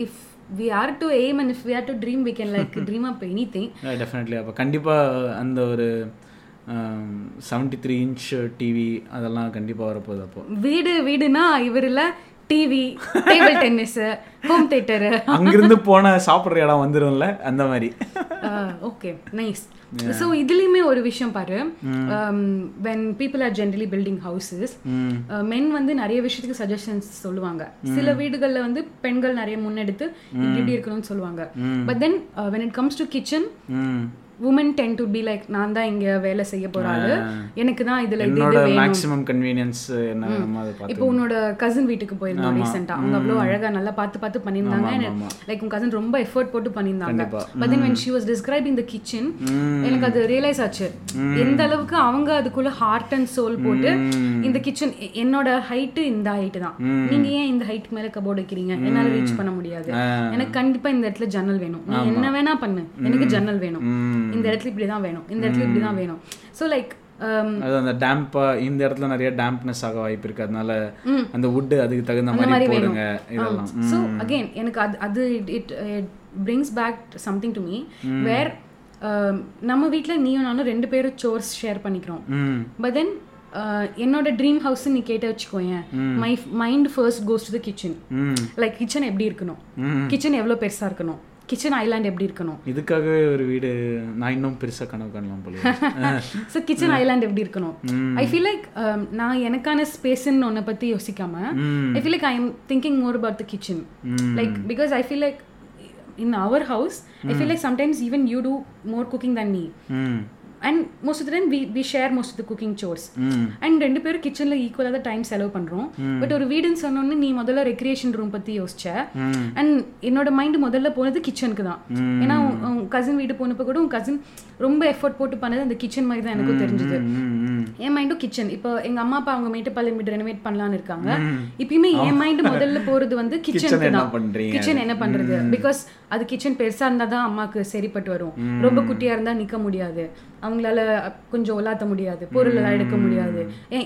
if we are to aim and if we are to dream we can like dream up anything definitely அப்போ கண்டிப்பாக அந்த ஒரு seventy three inch TV அதெல்லாம் கண்டிப்பாக வரப்போகுது அப்போ. வீடு வீடுனா இவரில் TV table tennis home theatre அங்கிருந்து போன சாப்பிட்ற இடம் வந்துரும்ல அந்த மாதிரி. ஓகே நைஸ் ஸோ இதுலேயுமே ஒரு விஷயம் பாரு. When people are generally building houses men வந்து நிறைய விஷயத்துக்கு சஜஷன்ஸ் சொல்லுவாங்க. சில வீடுகளில் வந்து பெண்கள் நிறைய முன்னெடுத்து இப்படி இப்படி இருக்கணும்னு சொல்லுவாங்க. But then when it comes to kitchen women tend to be like நான் தான் இங்க வேலை செய்ய போறாரு எனக்கு தான் இதுல இது என்னோட மேக்ஸிமம் கன்வீனியன்ஸ் இப்போ உன்னோட கசின் வீட்டுக்கு போயிருந்தோம் ரீசெண்டா அவங்க அவ்வளோ அழகா நல்லா பார்த்து பார்த்து பண்ணியிருந்தாங்க. லைக் உன் கசின் ரொம்ப எஃபர்ட் போட்டு பண்ணியிருந்தாங்க. கண்டிப்பா. But then when she was describing the kitchen எனக்கு அது ரியலைஸ் ஆச்சு. எந்த அளவுக்கு அவங்க அதுக்குள்ள ஹார்ட் அண்ட் சோல் போட்டு இந்த கிச்சன் என்னோட ஹைட்டு இந்த ஹைட் தான். நீங்க ஏன் இந்த ஹைட் மேல கபோர்டு வைக்கிறீங்க? என்னால ரீச் பண்ண முடியாது. எனக்கு கண்டிப்பா இந்த இடத்துல ஜன்னல் வேணும். நீ என்ன வேணா பண்ணு. எனக்கு ஜன்னல் வேணும். இந்த இடத்துல இப்படி தான் வேணும். இந்த இடத்துல இப்படி தான் வேணும். ஸோ லைக் அது அந்த டேம்பா இந்த இடத்துல நிறைய டேம்ப்னஸ் ஆக வாய்ப்பு இருக்கு. அதனால அந்த வுட் அதுக்கு தகுந்த மாதிரி போடுங்க. இதெல்லாம். ஸோ அகெயின் எனக்கு அது அது it brings back something to me. Where நம்ம வீட்டில் நீயும் நானும் ரெண்டு பேரும் சோர்ஸ் ஷேர் பண்ணிக்கிறோம். பட் தென் என்னோட ட்ரீம் ஹவுஸ் நீ கேட்ட வச்சுக்கோயேன். My. Mind first goes to the kitchen like kitchen எப்படி இருக்கணும்? கிச்சன் எவ்வளோ பெருசா இருக்கணும்? கிச்சன் ஐலாண்ட் எப்படி இருக்கணும்? இதுக்காகவே ஒரு வீடு நான் இன்னும் பெருசா கனவு காணலாம் போல ஸோ கிச்சன் ஐலாண்ட் எப்படி இருக்கணும்? ஐ ஃபீல் லைக் நான் எனக்கான ஸ்பேஸ்ன்னு ஒன்றை பற்றி யோசிக்காம I feel like I am thinking more about the kitchen like because I feel like in our house I feel like sometimes even you do more cooking than me hmm. And most of time we we share most of the cooking chores and ரெண்டு பேரும் கிச்சனில் ஈக்குவலாக தான் time செலவு பண்ணுறோம் but ஒரு வீடுன்னு சொன்னோன்னே நீ முதல்ல ரெக்ரியேஷன் ரூம் பற்றி யோசிச்ச. அண்ட் என்னோட மைண்ட் முதல்ல போனது கிச்சனுக்கு தான். ஏன்னா உன் கசின் வீடு போனப்போ கூட உன் கசின் ரொம்ப எஃபோர்ட் போட்டு பண்ணது அந்த கிச்சன் மாதிரி தான் எனக்கும் தெரிஞ்சது. என் மைண்டும் கிச்சன் இப்போ எங்க அம்மா அப்பா அவங்க மேட்டுப்பாளையம் வீடு ரெனோவேட் பண்ணலாம்னு இருக்காங்க. இப்பயுமே என் மைண்ட் முதல்ல போறது வந்து கிச்சனுக்கு தான்? கிச்சன் என்ன பண்றது? பிகாஸ் அது கிச்சன் பெருசா இருந்தா தான் அம்மாக்கு சரிப்பட்டு வரும். ரொம்ப குட்டியா இருந்தா நிக்க முடியாது. அவங்களால கொஞ்சம் ஒலாத்த முடியாது. பொருள் எல்லாம் எடுக்க முடியாது.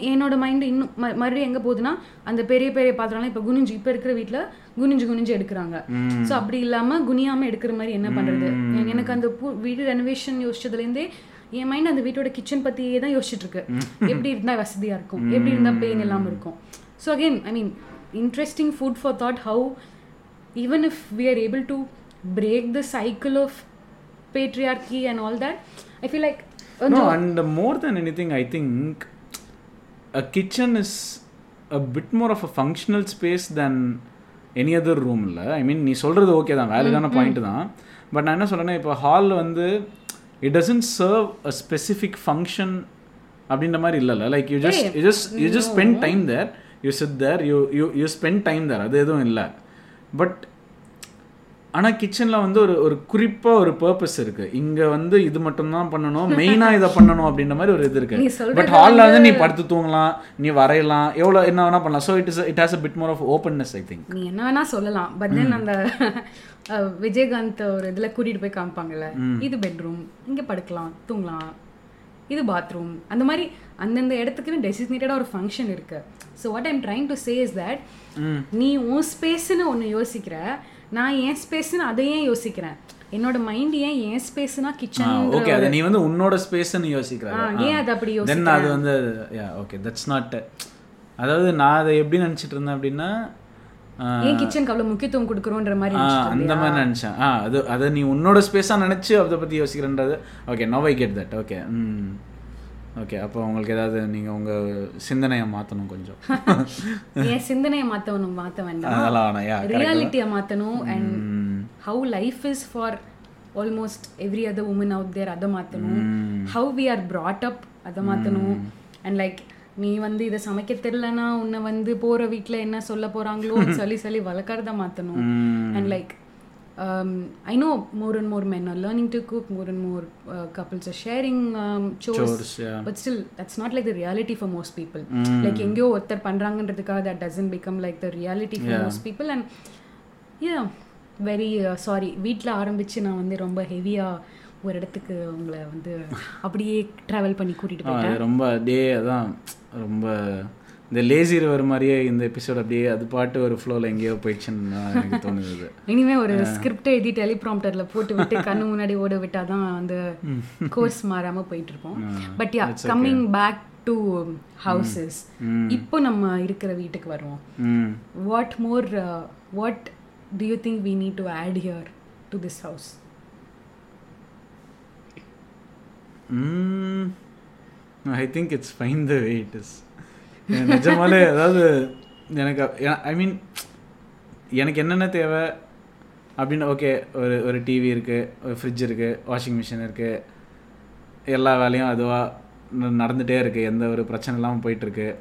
என்னோட மைண்ட் இன்னும் மறுபடியும் எங்க போகுதுன்னா அந்த பெரிய பெரிய பாத்திரம்லாம் இப்ப குனிஞ்சு இப்ப இருக்கிற வீட்ல குனிஞ்சு குனிஞ்சு எடுக்கிறாங்க. சோ அப்படி இல்லாம குனியாம எடுக்கிற மாதிரி என்ன பண்றது? எ- எனக்கு அந்த வீடு ரெனோவேஷன் யோசிச்சதுல இருந்தே என் மைண்ட் அந்த வீட்டோட கிச்சன் பத்தியே தான் யோசிச்சுட்டு இருக்கு. எப்படி இருந்தா வசதியா இருக்கும்? எப்படி இருந்தா பெயின் இல்லாம இருக்கும்? So again I mean interesting food for thought how even if we are able to break the cycle of patriarchy and all that? I feel like No, and more than anything, I think a kitchen is a bit more of a functional space than any other ரூமில் I மீன் நீ சொல்கிறது okay தான் வேலிடான point தான். But நான் என்ன சொல்கிறேன்னா இப்போ ஹாலில் வந்து it doesn't serve a specific function அப்படின்ற மாதிரி இல்லைல்ல like you just you just you just spend time there you sit there you you you spend time there அது எதுவும் இல்லை. பட் ஆனால் கிச்சனில் வந்து ஒரு ஒரு குறிப்பாக ஒரு பர்பஸ் இருக்கு. இங்கே வந்து இது மட்டும்தான் பண்ணணும் மெயினாக இதை பண்ணணும் அப்படின்ற மாதிரி ஒரு இது இருக்கு. நீ சொல்றது பட் ஹாலில் வந்து நீ படுத்து தூங்கலாம் நீ வரையலாம் எவ்வளோ என்ன வேணா பண்ணலாம். So it is it has a bit more of openness I think நீ என்ன வேணா சொல்லலாம். பட் தென் அந்த விஜயகாந்த் ஒரு இதுல கூட்டிட்டு போய் காமிப்பாங்கல்ல இது பெட்ரூம் இங்க படுக்கலாம் தூங்கலாம் இது பாத்ரூம் அந்த மாதிரி அந்தந்த இடத்துக்குன்னு டெசிக்னேட்டடாக ஒரு ஃபங்க்ஷன் இருக்கு. So what I'm trying to says that நீ உன் ஸ்பேஸ்னு ஒன்று யோசிக்கிற நான் என் ஸ்பேஸ்னு அதையே யோசிக்கிறேன். என்னோட மைண்ட் ஏன் என் ஸ்பேஸ்னா கிச்சன் ஓகே அதை நீ வந்து உன்னோட ஸ்பேஸ்ன்னு யோசிக்கிற ஏன் அது. அப்படி யோசி தென் அது வந்து யா ஓகே தட்ஸ் நாட் அதாவது நான் அதை எப்படி நினச்சிட்டு இருந்தேன் அப்படின்னா ஏன் கிச்சனுக்கு அவ்வளோ முக்கியத்துவம் கொடுக்குறோன்ற மாதிரி அந்த மாதிரி நினச்சேன். ஆ அது அதை நீ உன்னோட ஸ்பேஸாக நினச்சி அதை பற்றி யோசிக்கிறன்றது okay now I get that okay hmm. Okay அப்போ உங்களுக்கு ஏதாவது நீங்கள் உங்கள் சிந்தனையை மாற்றணும் கொஞ்சம். என் சிந்தனையை மாத்தணும் மாத்த வேண்டாம். அதெல்லாம் ரியாலிட்டியை மாத்தணும் and how life is for almost every other woman out there அதை மாற்றணும் how we are brought up அதை மாற்றணும் அண்ட் லைக் நீ வந்து இதை சமைக்க தெரிலனா உன்னை வந்து போகிற வீட்டில் என்ன சொல்ல போகிறாங்களோன்னு சொல்லி சொல்லி வளர்க்குறத மாற்றணும் and like um, I know more and more men are learning to cook, more and more uh, couples are sharing um, chores. Chores, yeah. But still, that's not like the reality for most people. Like எங்கேயோ ஒருத்தர் பண்றாங்கன்றதுக்காக that doesn't become like the reality for most people. And yeah, very uh, sorry. வீட்டில் ஆரம்பிச்சு நான் வந்து ரொம்ப ஹெவியாக ஒரு இடத்துக்கு உங்களை வந்து அப்படியே ட்ராவல் பண்ணி கூட்டிட்டு ஆ, போயிட்டேன் அது ரொம்ப டே அதான் ரொம்ப இந்த லேசி ரிவர் மாதிரியே இந்த எபிசோட் அப்படியே அது பாட்டு ஒரு ஃப்ளோவில் எங்கேயோ போயிடுச்சுன்னு தான் எனக்கு தோணுது. இனிமே ஒரு ஸ்கிரிப்ட் எழுதி டெலிப்ராம்டர்ல போட்டு விட்டு கண்ணு முன்னாடி ஓட விட்டாதான் அந்த கோர்ஸ் மாறாம போயிட்டு இருப்போம் but ya coming back to houses இப்போ நம்ம இருக்கிற வீட்டுக்கு வருவோம். What more what do you think we need to add here to this house I think it's fine the way it is நிஜமாலே அதாவது எனக்கு ஐ மீன் எனக்கு என்னென்ன தேவை அப்படின்னு ஓகே ஒரு ஒரு டிவி இருக்குது ஒரு ஃப்ரிட்ஜ் இருக்குது வாஷிங் மிஷின் இருக்குது எல்லா வேலையும் அதுவாக நடந்துகிட்டே இருக்குது எந்த ஒரு பிரச்சனை இல்லாமல் போயிட்டுருக்கு.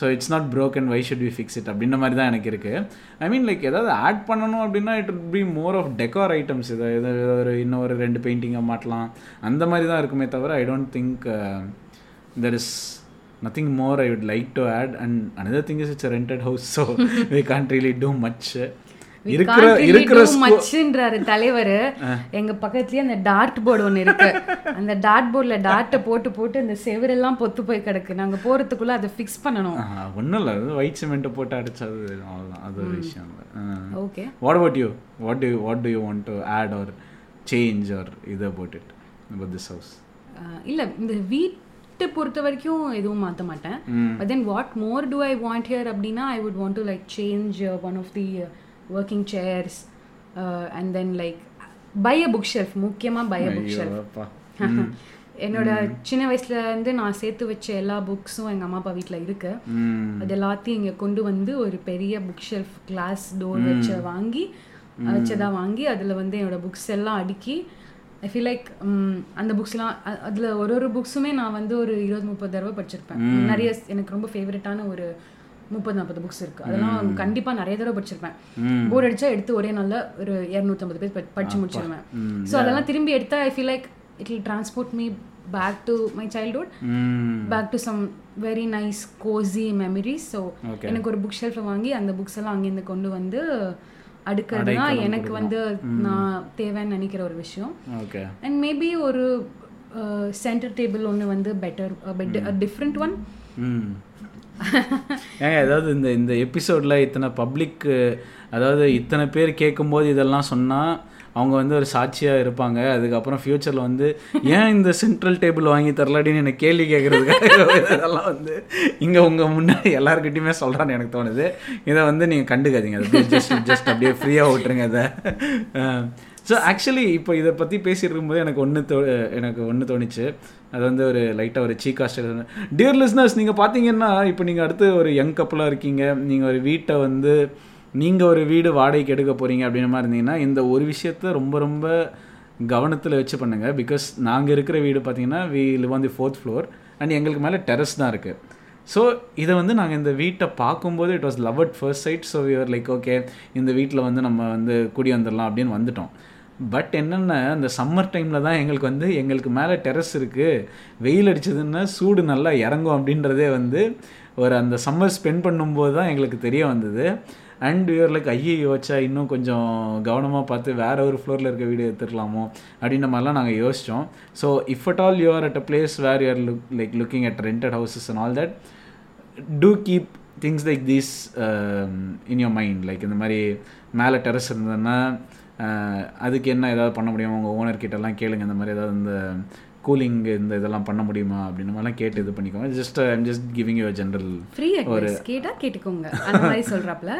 So it's not broken why should we fix it அப்படின்ற மாதிரி தான் எனக்கு இருக்குது ஐ மீன் லைக் ஏதாவது ஆட் பண்ணணும் அப்படின்னா it would be more of decor items இதை ஏதோ ஒரு இன்னும் ஒரு ரெண்டு பெயிண்டிங்கை மாட்டலாம் அந்த மாதிரி தான் இருக்குமே தவிர I don't think there is nothing more I would like to add and another thing is it's rented house so we can't really do much இருக்கிற இருக்கிற மச்சுன்றாரு தலைவர். எங்க பக்கத்துலயே அந்த டார்ட் போர்டு ஒண்ணு இருக்கு. அந்த டார்ட் போர்டுல டார்ட்டை போட்டு போட்டு அந்த செவரெல்லாம் பொத்து போய் கிடக்கு. நாங்க போறதுக்குள்ள அதை ஃபிக்ஸ் பண்ணணும். ஒன்றும் இல்லை. அது ஒயிட் சிமெண்ட்டை போட்டு அடிச்சது அவ்வளோதான் அது ஒரு விஷயம் இல்லை. Okay what about you what to what to you want to add or change or இது about it about this house இல்ல இந்த வீட்டை பொறுத்த வரைக்கும் எதுவும் மாத்த மாட்டேன். But then what more to I want here அப்படின்னா I would want to like change one of the working chairs and then like buy a book shelf முக்கியமா பை அ புக் ஷெல்ஃப் என்னோட சின்ன வயசுல இருந்து நான் சேர்த்து வச்ச எல்லா புக்ஸும் எங்க அம்மா அப்பா வீட்ல இருக்கு. அது எல்லாத்தையும் இங்க கொண்டு வந்து ஒரு பெரிய புக் ஷெல்ஃப் கிளாஸ் டோர் வச்ச வாங்கி வச்சதா வாங்கி அதுல வந்து என்னோட புக்ஸ் எல்லாம் அடுக்கி ஐ ஃபீல் லைக் அந்த புக்ஸ்லாம் அதில் ஒரு ஒரு புக்ஸுமே நான் வந்து ஒரு இருபது முப்பது தடவை படிச்சிருப்பேன். நிறைய எனக்கு ரொம்ப ஃபேவரட்டான ஒரு முப்பது நாற்பது புக்ஸ் இருக்கு. அதெல்லாம் கண்டிப்பா நிறைய தடவை படிச்சிருப்பேன். போர் அடிச்சா எடுத்து ஒரே நாள்ல ஒரு இரநூத்தம்பது பேர் படி- படிச்சு முடிச்சிருவேன். ஸோ அதெல்லாம் திரும்பி எடுத்தா I feel like it will transport me back to my. Childhood back to some very nice cosy memories so எனக்கு ஒரு புக் ஷெல்ஃபை வாங்கி அந்த புக்ஸ் எல்லாம் அங்கேருந்து கொண்டு வந்து அடுக்கிறது தான் எனக்கு வந்து நான் தேவைன்னு நினைக்கிற ஒரு விஷயம். ஓகே. அண்ட் மேபி ஒரு சென்டர் டேபிள் ஒன்று வந்து பெட்டர் டிஃப்ரெண்ட் ஒன் ஏங்க அதாவது இந்த இந்த எபிசோடில் இத்தனை பப்ளிக் அதாவது இத்தனை பேர் கேட்கும்போது இதெல்லாம் சொன்னால் அவங்க வந்து ஒரு சாட்சியாக இருப்பாங்க. அதுக்கப்புறம் ஃப்யூச்சரில் வந்து ஏன் இந்த சென்ட்ரல் டேபிள் வாங்கி தரலாடின்னு எனக்கு கேள்வி கேட்குறதுக்காக இதெல்லாம் வந்து இங்கே உங்கள் முன்னாடி எல்லாருக்கிட்டையுமே சொல்கிறான்னு எனக்கு தோணுது. இதை வந்து நீங்கள் கண்டுக்காதீங்க. அது ஜஸ்ட் ஜஸ்ட் அப்படியே ஃப்ரீயாக விட்டுருங்க இதை. ஸோ ஆக்சுவலி இப்போ இதை பற்றி பேசிட்டு இருக்கும்போது எனக்கு ஒன்று தோ எனக்கு ஒன்று தோணுச்சு. அது வந்து ஒரு லைட்டாக ஒரு சீக்காஸ்ட் டியர் லிஸ்னர்ஸ் நீங்கள் பார்த்தீங்கன்னா இப்போ நீங்கள் அடுத்து ஒரு யங் கப்பலாக இருக்கீங்க. நீங்கள் ஒரு வீட்டை வந்து நீங்கள் ஒரு வீடு வாடகைக்கு எடுக்க போகிறீங்க அப்படின்ற மாதிரி இருந்தீங்கன்னா இந்த ஒரு விஷயத்த ரொம்ப ரொம்ப கவனத்தில் வச்சு பண்ணுங்கள் பிகாஸ் நாங்கள் இருக்கிற வீடு பார்த்தீங்கன்னா we live on the fourth floor and எங்களுக்கு மேலே டெரஸ் தான் இருக்குது ஸோ இதை வந்து நாங்கள் இந்த வீட்டை பார்க்கும்போது it was love at first sight so we're like okay இந்த வீட்டில் வந்து நம்ம வந்து குடி வந்துடலாம் அப்படின்னு வந்துட்டோம். பட் என்னென்ன அந்த சம்மர் டைமில் தான் எங்களுக்கு வந்து எங்களுக்கு மேலே டெரஸ் இருக்குது வெயில் அடிச்சதுன்னா சூடு நல்லா இறங்கும் அப்படின்றதே வந்து ஒரு அந்த சம்மர் ஸ்பெண்ட் பண்ணும்போது தான் எங்களுக்கு தெரிய வந்தது. அண்ட் யூஆர் லைக் ஐயே யோசிச்சா இன்னும் கொஞ்சம் கவனமாக பார்த்து வேற ஒரு ஃப்ளோரில் இருக்க வீடு எடுத்துக்கலாமோ அப்படின்ற மாதிரிலாம் நாங்கள் யோசித்தோம் so if at all you're at a place where you're look like looking at rented houses and all that to keep things like these in your mind like இந்த மாதிரி மேலே டெரஸ் இருந்ததுன்னா uh, அதுக்கு என்ன ஏதாவது பண்ண முடியும்? உங்கள் ஓனர் கிட்டலாம் கேளுங்க. இந்த மாதிரி ஏதாவது இந்த கூலிங் இந்த இதெல்லாம் பண்ண முடியுமா அப்படின்னு மாதிரிலாம் கேட்டு இது பண்ணிக்கோங்க. Just I'm just giving you general free advice கேட்டா கேட்டுக்கோங்க. அந்த மாதிரி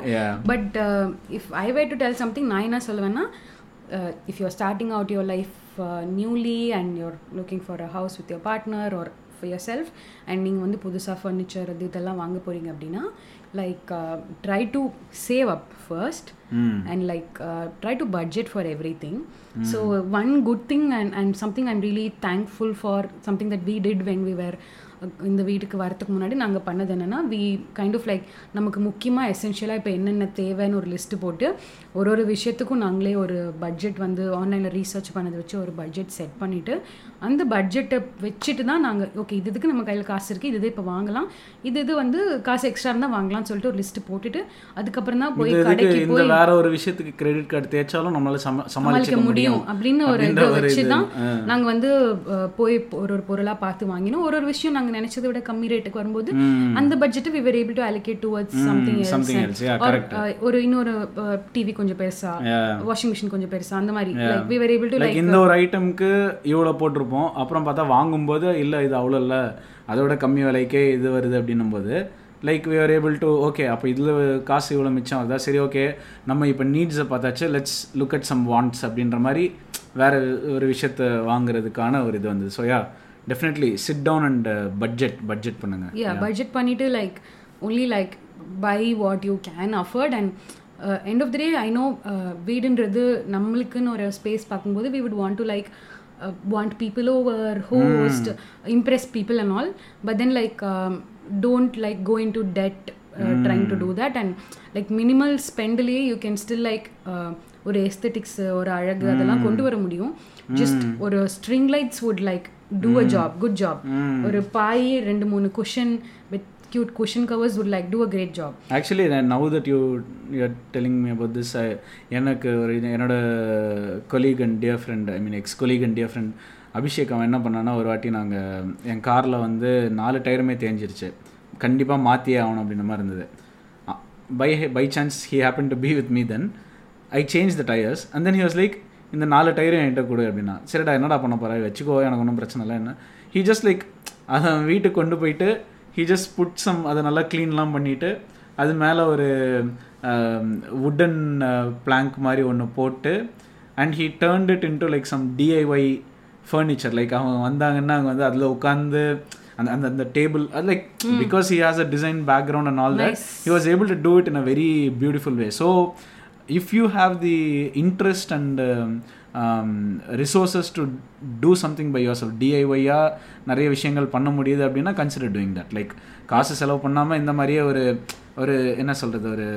Yeah. But if I way to tell something நான் என்ன சொல்லுவேன்னா if you're starting out your life newly and you're looking for a house with your partner or for yourself and நீங்கள் வந்து புதுசாக ஃபர்னிச்சர் அது இதெல்லாம் வாங்க போகிறீங்க அப்படின்னா like try to save up first mm. and like uh, try to budget for everything mm. so one good thing and, and something i'm really thankful for something that we did when we were இந்த வீட்டுக்கு வரதுக்கு முன்னாடி நாங்கள் பண்ணது என்னென்னா we kind of like நமக்கு முக்கியமாக எசென்ஷியலாக இப்போ என்னென்ன தேவைன்னு ஒரு லிஸ்ட்டு போட்டு ஒரு ஒரு விஷயத்துக்கும் நாங்களே ஒரு பட்ஜெட் வந்து ஆன்லைனில் ரீசர்ச் பண்ணதை வச்சு ஒரு பட்ஜெட் செட் பண்ணிவிட்டு அந்த பட்ஜெட்டை வச்சுட்டு தான் நாங்கள் ஓகே இது இதுக்கு நம்ம கையில் காசு இருக்குது இது இது இப்போ வாங்கலாம் இது இது வந்து காசு எக்ஸ்ட்ரா இருந்தால் வாங்கலாம்னு சொல்லிட்டு ஒரு லிஸ்ட்டு போட்டுட்டு அதுக்கப்புறம் தான் போய் கடைக்கு இந்த போய் வேற ஒரு விஷயத்துக்கு கிரெடிட் கார்டு தேய்ச்சாலும் நம்மளால சம சமாளிக்க முடியும் அப்படின்னு ஒரு இதை வச்சு. தான் நாங்கள் வந்து போய் ஒரு ஒரு பொருளாக பார்த்து வாங்கினோம். ஒரு ஒரு விஷயம் நாங்கள் நினைச்சதை விட கம்மி ரேட்டுக்கு வரும்போது அந்த towards something else. something and- else, yeah, or, correct. uh, ஒரு இன்னொரு டிவி கொஞ்சம் பெருசா. வாஷிங் மிஷின் கொஞ்சம் பெருசா அந்த மாதிரி. Like were able to like இந்த ஒரு ஐட்டம்க்கு இவ்வளோ போட்டிருப்போம். அப்புறம் பார்த்தா வாங்கும்போது இல்லை இது அவ்வளோ இல்லை. அதோட கம்மி விலைக்கே இது வருது. அப்படின்னும் போது like we are able to okay அப்போ இதில் காசு இவ்வளோ மிச்சம் வருதா சரி ஓகே நம்ம இப்போ நீட்ஸை பார்த்தாச்சு. Let's look at some wants அப்படின்ற மாதிரி வேற ஒரு விஷயத்தை வாங்குறதுக்கான ஒரு இது வந்தது. So yeah definitely sit down and budget budget பண்ணுங்க. யா பட்ஜெட் பண்ணிட்டு like only like buy what you can afford and end of the day I know வீடுன்றது நம்மளுக்குன்னு ஒரு ஸ்பேஸ் பார்க்கும்போது we would want to like uh, want people over host impress people and all. But then like um, don't like go into debt uh, trying to do that. And like minimal spendலயே you can still like uh, ஒரு aesthetics ஒரு அழகு அதெல்லாம் கொண்டு வர முடியும். Just ஒரு string lights would like do a job good job ஒரு பாய் ரெண்டு மூணு cushion with cute cushion covers would like do a great job actually now that you you're telling me about this எனக்கு ஒரு என்னோட colleague and dear friend I mean ex colleague and dear friend Abhishek அவன் என்ன பண்ணான்னா ஒரு வாட்டி நாங்கள் என் காரில் வந்து நாலு டயருமே தேஞ்சிருச்சு. கண்டிப்பாக மாற்றியே ஆகணும் அப்படின்ற மாதிரி இருந்தது. By by chance he happen to be with me then I change the tyres and then he was like இந்த நாலு டயரும் என்கிட்ட கொடு அப்படின்னா சரிடா என்னடா பண்ண போற? வச்சுக்கோ எனக்கு ஒன்றும் பிரச்சனை இல்லை என்ன? ஹீ ஜஸ்ட் லைக் அதை வீட்டுக்கு கொண்டு போயிட்டு ஹீ ஜஸ்ட் புட் சம் அதை நல்லா க்ளீன்லாம் பண்ணிவிட்டு அது மேலே ஒரு வுடன் பிளாங்க் மாதிரி ஒன்று போட்டு and he turned it into like some DIY furniture like அவங்க வந்தாங்கன்னா அவங்க வந்து அதில் உட்காந்து அந்த அந்த அந்த டேபிள் அது like because he has a design background and all that he was able to do it in a very beautiful way. So if you have the interest and um, um, resources to do something by yourself டிஐஒய்யா நிறைய விஷயங்கள் பண்ண முடியுது அப்படின்னா consider doing that like காசு செலவு பண்ணாமல் இந்த மாதிரியே ஒரு ஒரு என்ன சொல்கிறது ஒரு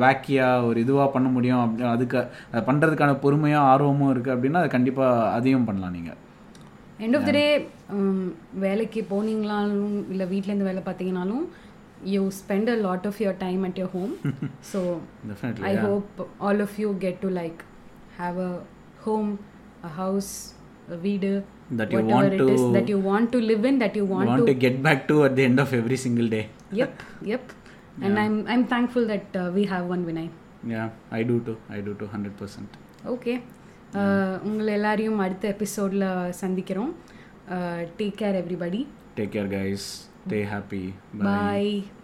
வேக்கியா ஒரு இதுவாக பண்ண முடியும் அப்படி அதுக்கு அதை பண்ணுறதுக்கான பொறுமையாக ஆர்வமும் இருக்குது அப்படின்னா அது கண்டிப்பாக அதையும் பண்ணலாம் நீங்கள் எண்ட் ஆஃப் த டே வேலைக்கு போனீங்களாலும் இல்லை வீட்டிலேருந்து வேலை பார்த்தீங்கனாலும் You spend a lot of your time at your home so definitely I hope all of you get to like have a home, a house, a video, That you whatever want it is to- that you want to live in, that you want, want to. to get back to at the end of every single day Yep, yep. And I'm I'm thankful that uh, we have one Vinay. yeah i do too i do too 100% okay உங்களை எல்லாரையும் அடுத்த எபிசோடில் சந்திக்கிறோம் take care everybody take care guys stay happy bye. bye.